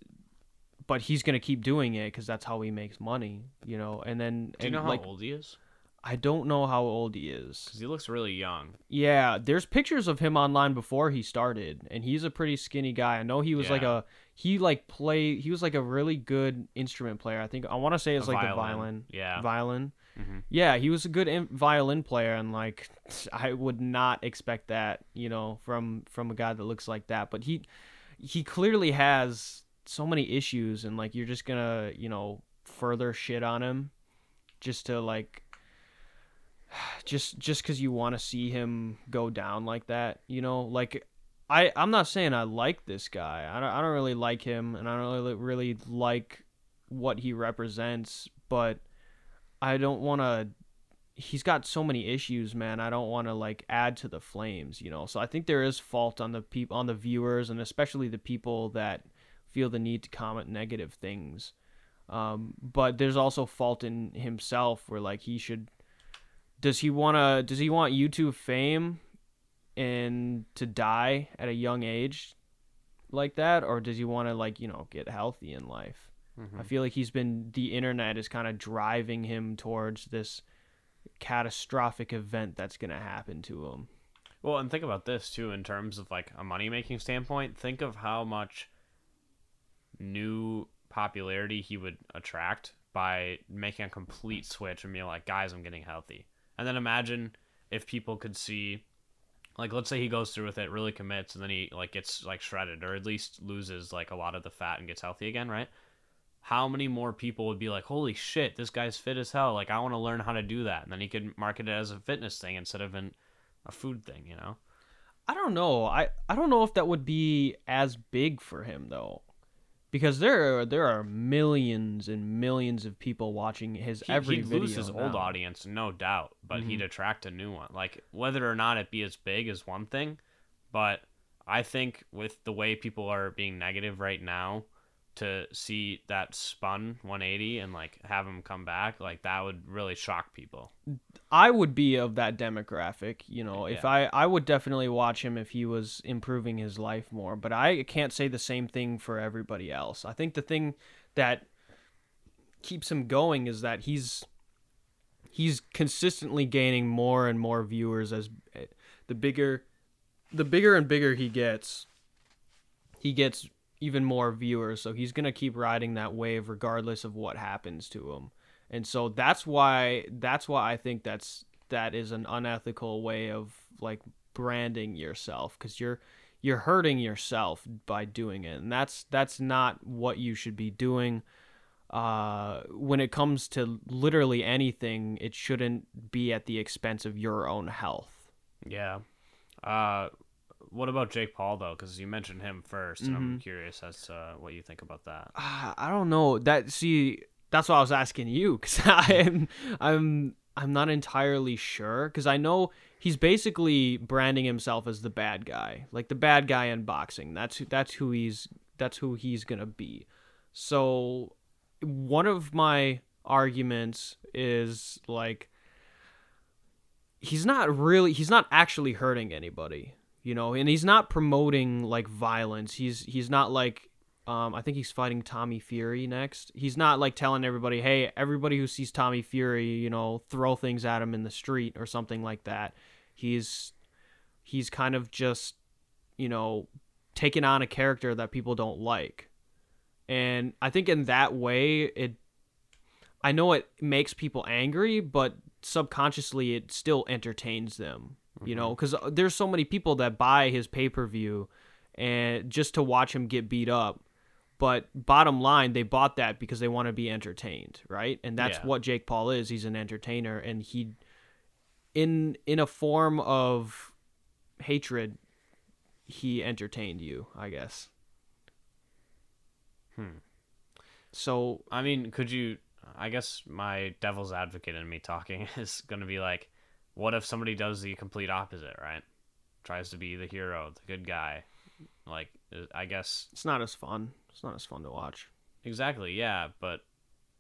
but he's to keep doing it cuz that's how he makes money, you know. And then Do you and, know how like, old he is? I don't know how old he is. Because he looks really young. Yeah, there's pictures of him online before he started, and he's a pretty skinny guy. I know he was like a he like play he was like a really good instrument player. I think I want to say it's A like the violin. violin. Yeah. Violin. Mhm. Yeah, he was a good violin player, and like I would not expect that, you know, from from a guy that looks like that. But he he clearly has so many issues, and like you're just gonna you know further shit on him, just to like just just because you want to see him go down like that you know like i i'm not saying i like this guy i don't, I don't really like him and i don't really really like what he represents but i don't want to he's got so many issues man i don't want to like add to the flames you know? So i think there is fault on the people on the viewers and especially the people that feel the need to comment negative things. Um, but there's also fault in himself where like he should does he want to does he want YouTube fame and to die at a young age like that? Or does he want to like you know get healthy in life Mhm. i feel like he's been the internet is kind of driving him towards this catastrophic event that's going to happen to him Well, and think about this too in terms of like a money making standpoint. Think of how much new popularity he would attract by making a complete switch and being like, guys, I'm getting healthy. And then imagine if people could see like let's say he goes through with it, really commits, and then he like gets like shredded or at least loses like a lot of the fat and gets healthy again, right? How many more people would be like, "Holy shit, this guy's fit as hell! Like, I want to learn how to do that." And then he could market it as a fitness thing instead of an, a food thing, you know? I don't know. I, I don't know if that would be as big for him though. Because there are there are millions and millions of people watching his He, every he'd video. lose his old audience, no doubt, but he'd mm-hmm. attract a new one. Like whether or not it be as big is one thing, but I think with the way people are being negative right now, to see that spun 180 and like have him come back, like that would really shock people. I would be of that demographic, you know. If I I would definitely watch him if he was improving his life more, but I can't say the same thing for everybody else. I think the thing that keeps him going is that he's he's consistently gaining more and more viewers as eh, the bigger the bigger and bigger he gets he gets even more viewers so he's going to keep riding that wave regardless of what happens to him. And so that's why that's why I think that's that is an unethical way of like branding yourself cuz you're you're hurting yourself by doing it. And that's that's not what you should be doing. Uh when it comes to literally anything it shouldn't be at the expense of your own health. Yeah. Uh, what about Jake Paul though? Because you mentioned him 1st and I'm curious as to what you think about that. Ah, I don't know. That see, that's why I was asking you because I'm I'm I'm not entirely sure because I know he's basically branding himself as the bad guy, like the bad guy in boxing. That's who that's who he's that's who he's gonna be. So one of my arguments is like he's not really he's not actually hurting anybody you know and he's not promoting like violence he's he's not like Um, I think he's fighting Tommy Fury next. He's not like telling everybody, "Hey, everybody who sees Tommy Fury, you know, throw things at him in the street or something like that." He's he's kind of just, you know, taking on a character that people don't like. And I think in that way it I know it makes people angry, but subconsciously it still entertains them, you know, cuz there's so many people that buy his pay-per-view and just to watch him get beat up. But bottom line, they bought that because they want to be entertained, right? And that's Yeah. what Jake Paul is. He's an entertainer and he in in a form of hatred he entertained you, I guess. Hmm. So I mean, could you? I guess my devil's advocate in me talking is going to be like, what if somebody does the complete opposite, right? Tries to be the hero, the good guy. Like, uh, I guess it's not as fun. It's not as fun to watch. exactly, yeah, but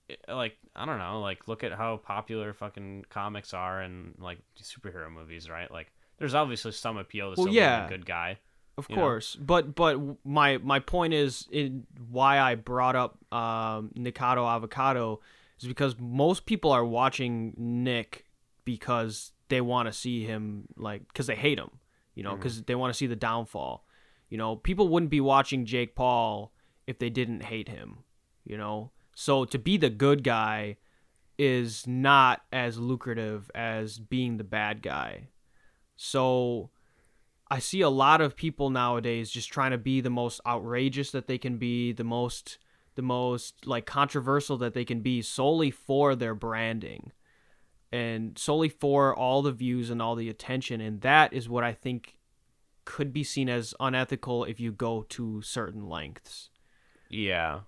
it- like I don't know, like look at how popular fucking comics are and like superhero movies, right? Like, there's obviously some appeal to Well, still yeah. being a good guy. Of You know? course, but but my my point is in why I brought up um, Nikado Avocado is because most people are watching Nick because they want to see him like because they hate him, you know, mm-hmm. because they want to see the downfall. You know, people wouldn't be watching Jake Paul if they didn't hate him. You know, so to be the good guy is not as lucrative as being the bad guy. So I see a lot of people nowadays just trying to be the most outrageous that they can be, the most the most like controversial that they can be solely for their branding and solely for all the views and all the attention and that is what I think could be seen as unethical if you go to certain lengths. Yeah,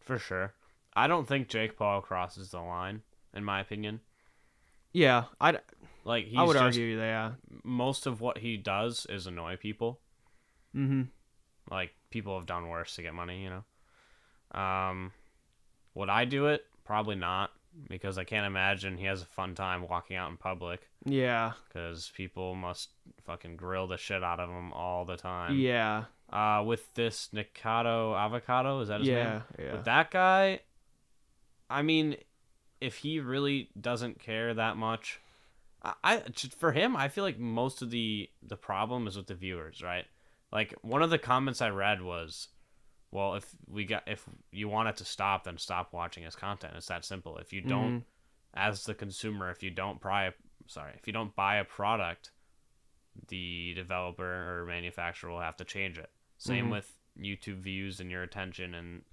for sure. I don't think Jake Paul crosses the line, in my opinion. Yeah, I Like he's I would just, argue that. Yeah. most of what he does is annoy people. Mhm. Like people have done worse to get money, you know. Um, would I do it? Probably not, because I can't imagine he has a fun time walking out in public. Yeah. Because people must fucking grill the shit out of him all the time. Yeah. Uh, with this Nikado Avocado, is that his Yeah. name? Yeah. With that guy, I mean, if he really doesn't care that much, I, I for him, I feel like most of the the problem is with the viewers, right? Like one of the comments I read was, "Well, if we got if you want it to stop, then stop watching his content. It's that simple. If you don't, as the consumer, if you don't buy, a, sorry, if you don't buy a product, the developer or manufacturer will have to change it. Same Mhm. with YouTube views and your attention and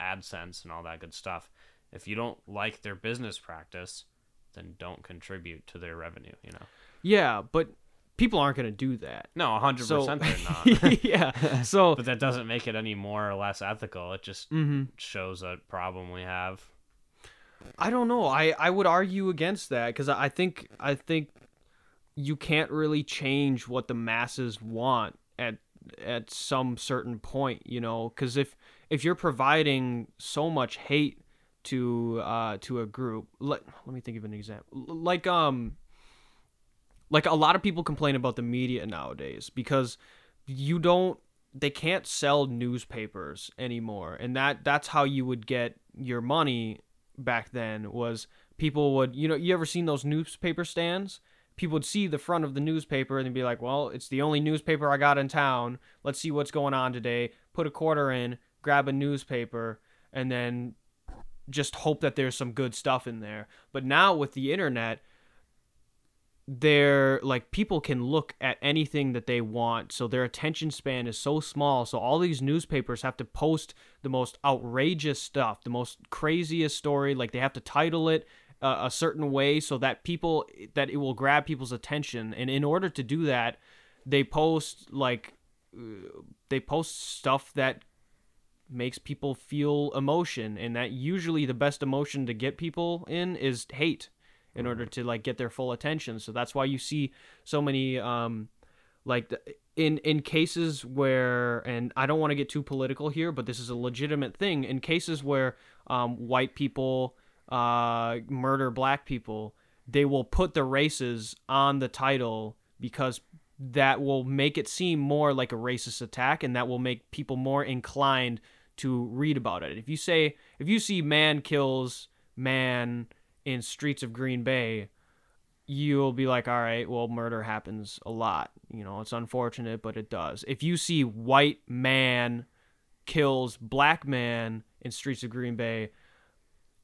AdSense and all that good stuff. If you don't like their business practice, then don't contribute to their revenue. You know, Yeah, but people aren't going to do that. no, hundred So percent they're not. yeah. So but that doesn't make it any more or less ethical. It just mhm. shows a problem we have. I don't know. I I would argue against that cuz I think I think you can't really change what the masses want at at some certain point, you know, cuz if if you're providing so much hate to uh to a group, let let me think of an example. Like um like a lot of people complain about the media nowadays because you don't they can't sell newspapers anymore. And that that's how you would get your money back then was people would you know you ever seen those newspaper stands? People would see the front of the newspaper and be like well it's the only newspaper i got in town. Let's see what's going on today. Put a quarter in grab a newspaper and then just hope that there's some good stuff in there. But now with the internet they're like people can look at anything that they want so their attention span is so small so all these newspapers have to post the most outrageous stuff the most craziest story like they have to title it uh, a certain way so that people that it will grab people's attention and in order to do that they post like uh, they post stuff that makes people feel emotion and that usually the best emotion to get people in is hate in order to like get their full attention so that's why you see so many um like in in cases where and I don't want to get too political here but this is a legitimate thing in cases where um white people uh murder black people they will put the races on the title because that will make it seem more like a racist attack and that will make people more inclined to read about it. If you say if you see man kills man in streets of Green Bay, you'll be like, all right, well, murder happens a lot. You know, it's unfortunate, but it does. If you see white man kills black man in streets of Green Bay,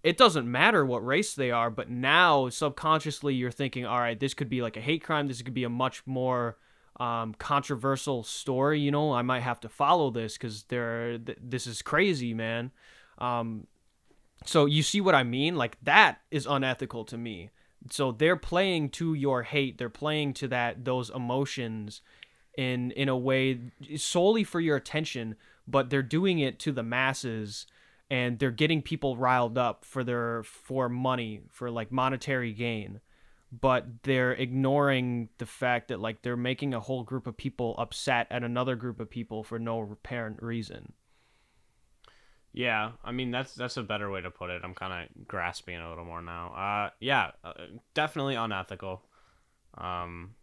it doesn't matter what race they are, but now subconsciously you're thinking, all right, this could be like a hate crime. This could be a much more um, controversial story. You know, I might have to follow this because they're th- this is crazy, man. Um, so you see what I mean? Like that is unethical to me. So they're playing to your hate. They're playing to that those emotions in in a way solely for your attention, but they're doing it to the masses and they're getting people riled up for their for money for like monetary gain but they're ignoring the fact that like they're making a whole group of people upset at another group of people for no apparent reason yeah i mean that's that's a better way to put it i'm kind of grasping a little more now uh yeah uh, definitely unethical um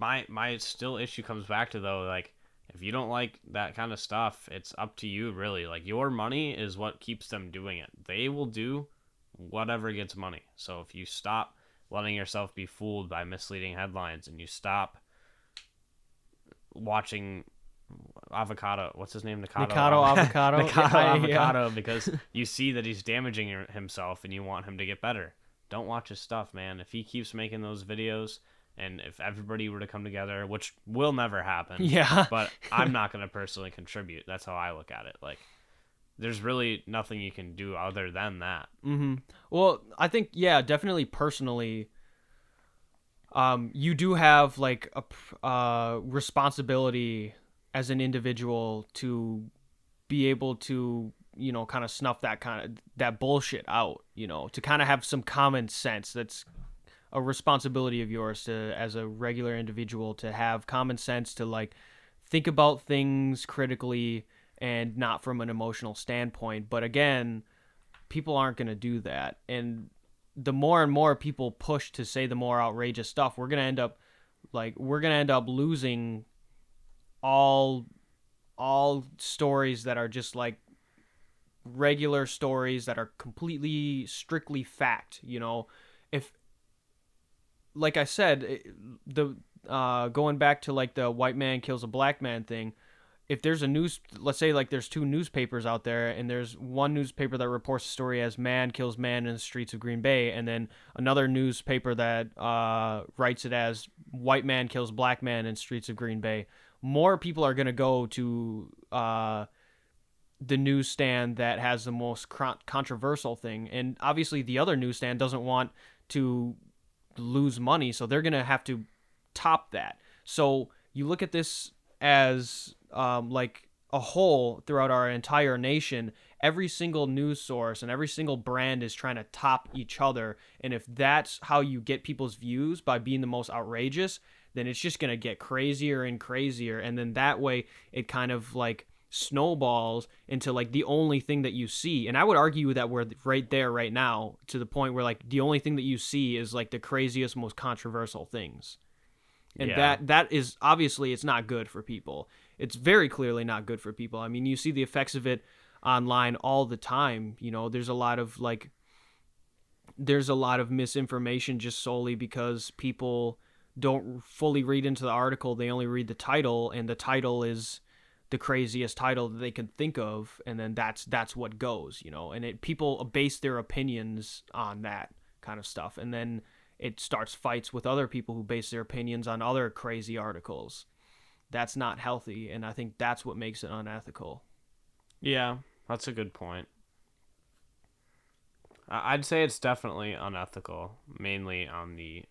my my still issue comes back to though like if you don't like that kind of stuff, it's up to you really. Like your money is what keeps them doing it. They will do whatever gets money. So if you stop letting yourself be fooled by misleading headlines and you stop watching avocado what's his name Nikocado Nikocado avocado Nikocado yeah, avocado yeah. because you see that he's damaging himself and you want him to get better don't watch his stuff man if he keeps making those videos and if everybody were to come together, which will never happen. Yeah. but I'm not going to personally contribute. That's how I look at it. Like, there's really nothing you can do other than that. Mm-hmm. Well, I think yeah, definitely personally, um, you do have like a uh, responsibility as an individual to be able to you know kind of snuff that kind of that bullshit out you know to kind of have some common sense. That's a responsibility of yours to as a regular individual to have common sense to like think about things critically and not from an emotional standpoint. But again people aren't going to do that. And the more and more people push to say the more outrageous stuff we're going to end up like we're going to end up losing all all stories that are just like regular stories that are completely strictly fact you know if like I said, the uh, going back to like the white man kills a black man thing. If there's a news, let's say like there's two newspapers out there, and there's one newspaper that reports the story as "man kills man in the streets of Green Bay," and then another newspaper that uh, writes it as "white man kills black man in streets of Green Bay." More people are gonna go to uh, the newsstand that has the most controversial thing, and obviously the other newsstand doesn't want to lose money, so they're gonna have to top that. So you look at this as um, like a whole throughout our entire nation. Every single news source and every single brand is trying to top each other. And if that's how you get people's views by being the most outrageous, then it's just going to get crazier and crazier. And then that way, it kind of like snowballs into like the only thing that you see. And I would argue that we're right there right now to the point where like the only thing that you see is like the craziest, most controversial things. And yeah. that that is obviously it's not good for people. It's very clearly not good for people. I mean, you see the effects of it online all the time. You know, there's a lot of like there's a lot of misinformation just solely because people don't fully read into the article. They only read the title and the title is the craziest title that they can think of and then that's that's what goes you know? And it people base their opinions on that kind of stuff and then it starts fights with other people who base their opinions on other crazy articles. That's not healthy and i think that's what makes it unethical. Yeah that's a good point. I'd say it's definitely unethical mainly on the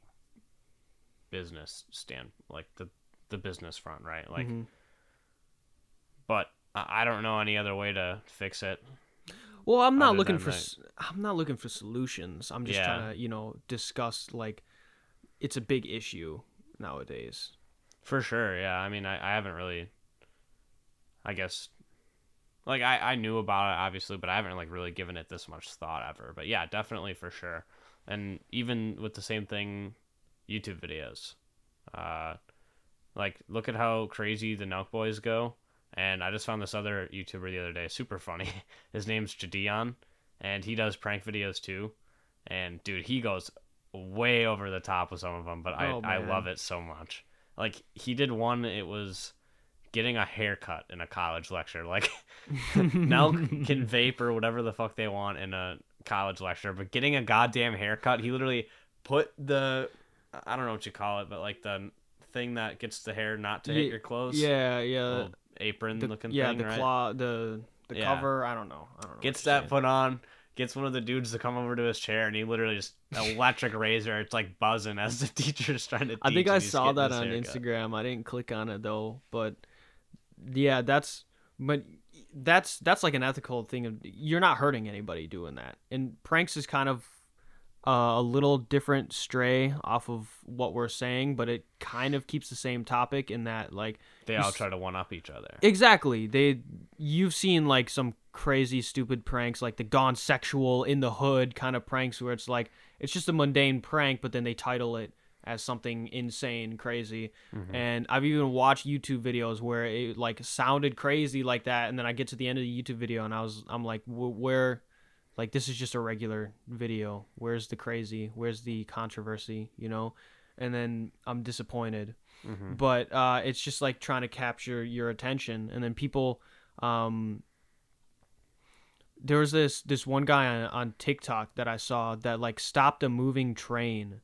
business stand like the the business front right like mm-hmm but I don't know any other way to fix it. Well, I'm not looking for that. I'm not looking for solutions. I'm just yeah. trying to, you know, discuss like it's a big issue nowadays. For sure, yeah. I mean, I, I haven't really I guess like I, I knew about it obviously, but I haven't like really given it this much thought ever. But yeah, definitely for sure. And even with the same thing YouTube videos. Uh like look at how crazy the Nelk boys go And I just found this other YouTuber the other day, super funny. His name's Jidion, and he does prank videos too. And dude, he goes way over the top with some of them, but I, Oh, I man. love it so much. Like he did one, it was getting a haircut in a college lecture. Like now can vape or whatever the fuck they want in a college lecture, but getting a goddamn haircut, he literally put the I don't know what you call it, but like the thing that gets the hair not to hit your clothes. Yeah, yeah. apron The, looking yeah, thing, the right? claw, the the Yeah. cover. I don't know. I don't know. Gets that saying. put on, gets one of the dudes to come over to his chair, and he literally just electric razor. It's like buzzing as the teacher's trying to. Teach I think I saw that on haircut. Instagram. I didn't click on it though, but yeah, that's but that's that's like an ethical thing of you're not hurting anybody doing that. And pranks is kind of uh, a little different stray off of what we're saying, but it kind of keeps the same topic in that like They all try to one up each other. Exactly. They you've seen like some crazy stupid pranks like the gone sexual in the hood kind of pranks where it's like it's just a mundane prank but then they title it as something insane crazy and i've even watched youtube videos where it like sounded crazy like that and then i get to the end of the youtube video and i was i'm like "Wh- where like this is just a regular video. Where's the crazy? Where's the controversy you know? And then i'm disappointed. Mhm. but uh, it's just like trying to capture your attention. And then people um, there was this this one guy on, on tiktok that i saw that like stopped a moving train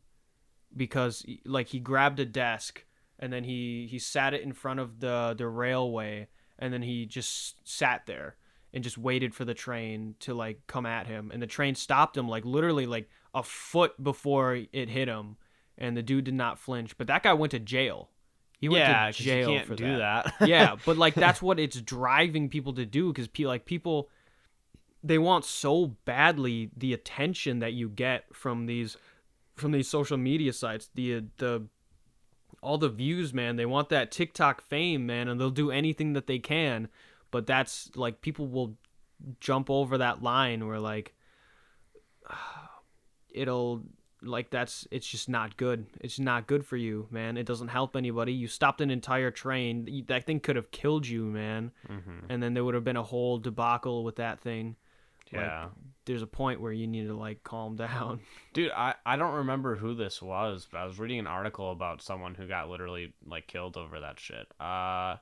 because like he grabbed a desk and then he he sat it in front of the the railway and then he just sat there and just waited for the train to like come at him. And the train stopped him like literally like a foot before it hit him. And the dude did not flinch. But that guy went to jail. He went yeah, to jail you can't for do that. that. yeah, but like that's what it's driving people to do because pe- like people they want so badly the attention that you get from these from these social media sites the the all the views man. They want that TikTok fame man and they'll do anything that they can but that's like people will jump over that line where like it'll like that's it's just not good. It's not good for you man. It doesn't help anybody. You stopped an entire train. That thing could have killed you man. Hmm and then there would have been a whole debacle with that thing. Like, Yeah. there's a point where you need to like calm down. Dude, I, I don't remember who this was, but I was reading an article about someone who got literally like killed over that shit. Uh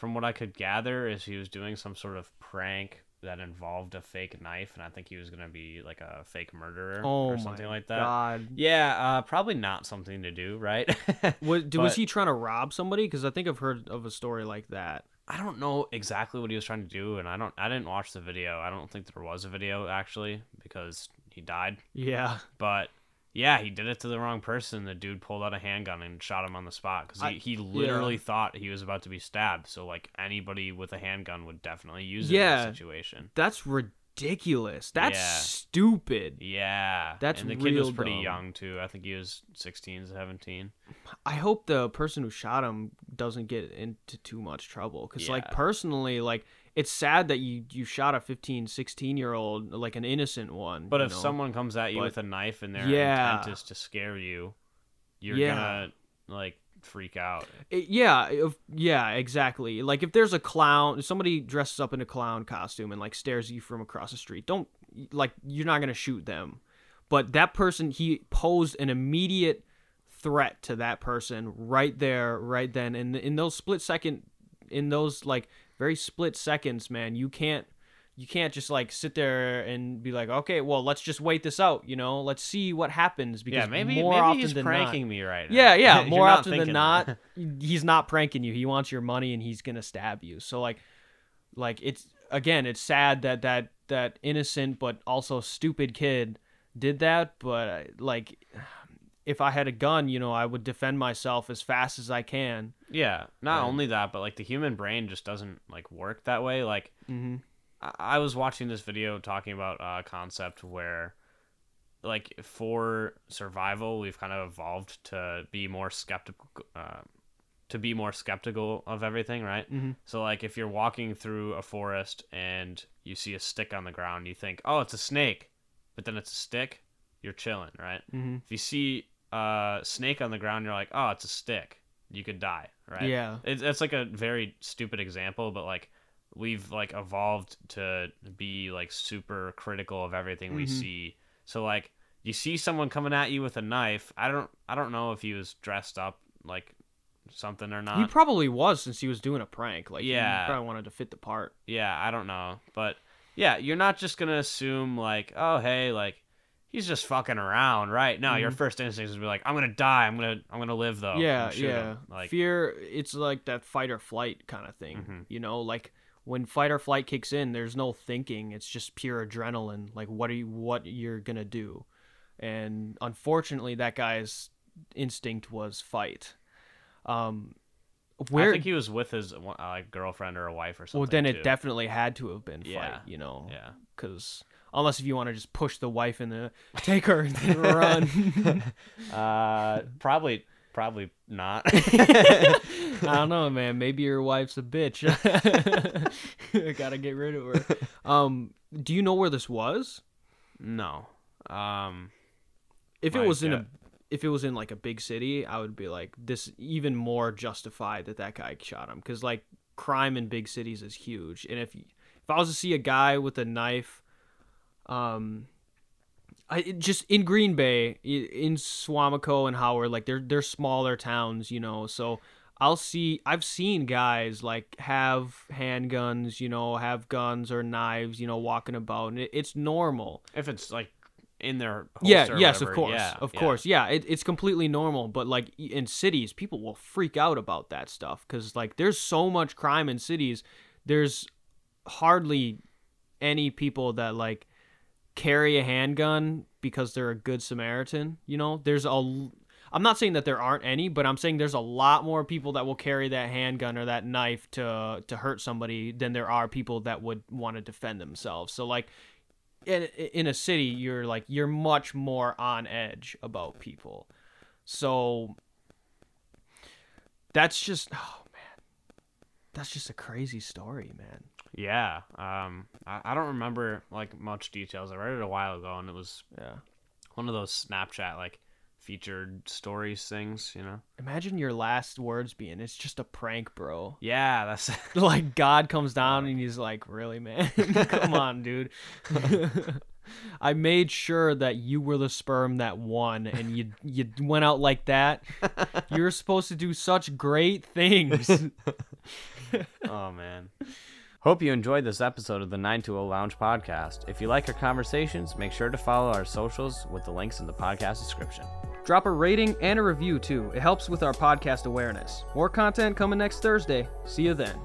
from what I could gather is he was doing some sort of prank that involved a fake knife and I think he was going to be like a fake murderer oh or something like that. god Yeah, uh probably not something to do, right? was, d- was he trying to rob somebody because i think i've heard of a story like that I don't know exactly what he was trying to do and I don't I didn't watch the video. I don't think there was a video actually because he died. yeah But yeah, he did it to the wrong person. The dude pulled out a handgun and shot him on the spot because he, he literally thought he was about to be stabbed. So like anybody with a handgun would definitely use it Yeah. in that situation. that's ridiculous that's Yeah. stupid Yeah, That's and the kid was pretty dumb. young too. I think he was 16, 17. I hope the person who shot him doesn't get into too much trouble cuz like personally like it's sad that you you shot a 15 16 year old like an innocent one But if know? someone comes at you But- with a knife and their Yeah. intent is to scare you, you're Yeah. gonna like freak out. It- yeah if, yeah exactly like if there's a clown if somebody dresses up in a clown costume and like stares at you from across the street don't like you're not going to shoot them but that person he posed an immediate threat to that person right there right then and in those split second in those like very split seconds man you can't you can't just like sit there and be like okay well let's just wait this out you know let's see what happens because Yeah, maybe more maybe often he's than pranking not, me right now. yeah, yeah. More often than not, that. he's not pranking you. He wants your money and he's gonna stab you. So like, like it's again, it's sad that that that innocent but also stupid kid did that. But like, if I had a gun, you know, I would defend myself as fast as I can. Yeah, not Right. only that, but like the human brain just doesn't like work that way. Like Mm-hmm. I, I was watching this video talking about a concept where, like, for survival, we've kind of evolved to be more skeptical, uh, to be more skeptical of everything, right? Mhm. So like, if you're walking through a forest and you see a stick on the ground, you think, "Oh, it's a snake," but then it's a stick. You're chilling, right? Mm-hmm. If you see a snake on the ground, you're like, "Oh, it's a stick." you could die, right? Yeah. It's it's like a very stupid example, but like we've like evolved to be like super critical of everything we Mhm. see. So like you see someone coming at you with a knife. I don't I don't know if he was dressed up like something or not. he probably was since he was doing a prank. Like, Yeah. he probably wanted to fit the part. yeah, I don't know. But yeah, you're not just gonna assume like, oh hey, like he's just fucking around, right? No, your Mhm. first instinct is to be like, I'm gonna die. I'm gonna I'm gonna live though. yeah, yeah. him. Like Fear, it's like that fight or flight kind of thing. Mhm. You know, like when fight or flight kicks in, there's no thinking. It's just pure adrenaline. Like, what are you, what you're gonna do? And unfortunately, that guy's instinct was fight. Um, where I think he was with his uh, like girlfriend or a wife or something. well, then it too. definitely had to have been fight. Yeah. You know, yeah. because unless if you want to just push the wife in the take her and run. Uh, probably, probably not. I don't know, man. Maybe your wife's a bitch. Gotta get rid of her. Um, do you know where this was? no. Um, If it was in a, if it was in like a big city, I would be like, this even more justified that that guy shot him because like crime in big cities is huge, and if if I was to see a guy with a knife, um. I just in Green Bay, in Suamico and Howard, like they're they're smaller towns, you know. So I'll see I've seen guys like have handguns, you know, have guns or knives, you know, walking about, and it, it's normal. if it's like in their Yeah, or yes, of course, yeah, of yeah. course, yeah. It, it's completely normal, but like in cities, people will freak out about that stuff because like there's so much crime in cities. There's hardly any people that like carry a handgun because they're a good Samaritan. You know, there's a. I'm not saying that there aren't any, but I'm saying there's a lot more people that will carry that handgun or that knife to to hurt somebody than there are people that would want to defend themselves. So like in in a city, you're like you're much more on edge about people. So that's just oh man. That's just a crazy story, man. Yeah. Um, I, I don't remember like much details. I read it a while ago, and it was Yeah. one of those Snapchat like featured stories things. You know? Imagine your last words being, "It's just a prank, bro." Yeah. That's like God comes down and he's like, "Really, man? Come on, dude." I made sure that you were the sperm that won, and you you went out like that. You're supposed to do such great things. oh man. Hope you enjoyed this episode of the 920 Lounge podcast. If you like our conversations, make sure to follow our socials with the links in the podcast description. Drop a rating and a review too. It helps with our podcast awareness. More content coming next Thursday. See you then.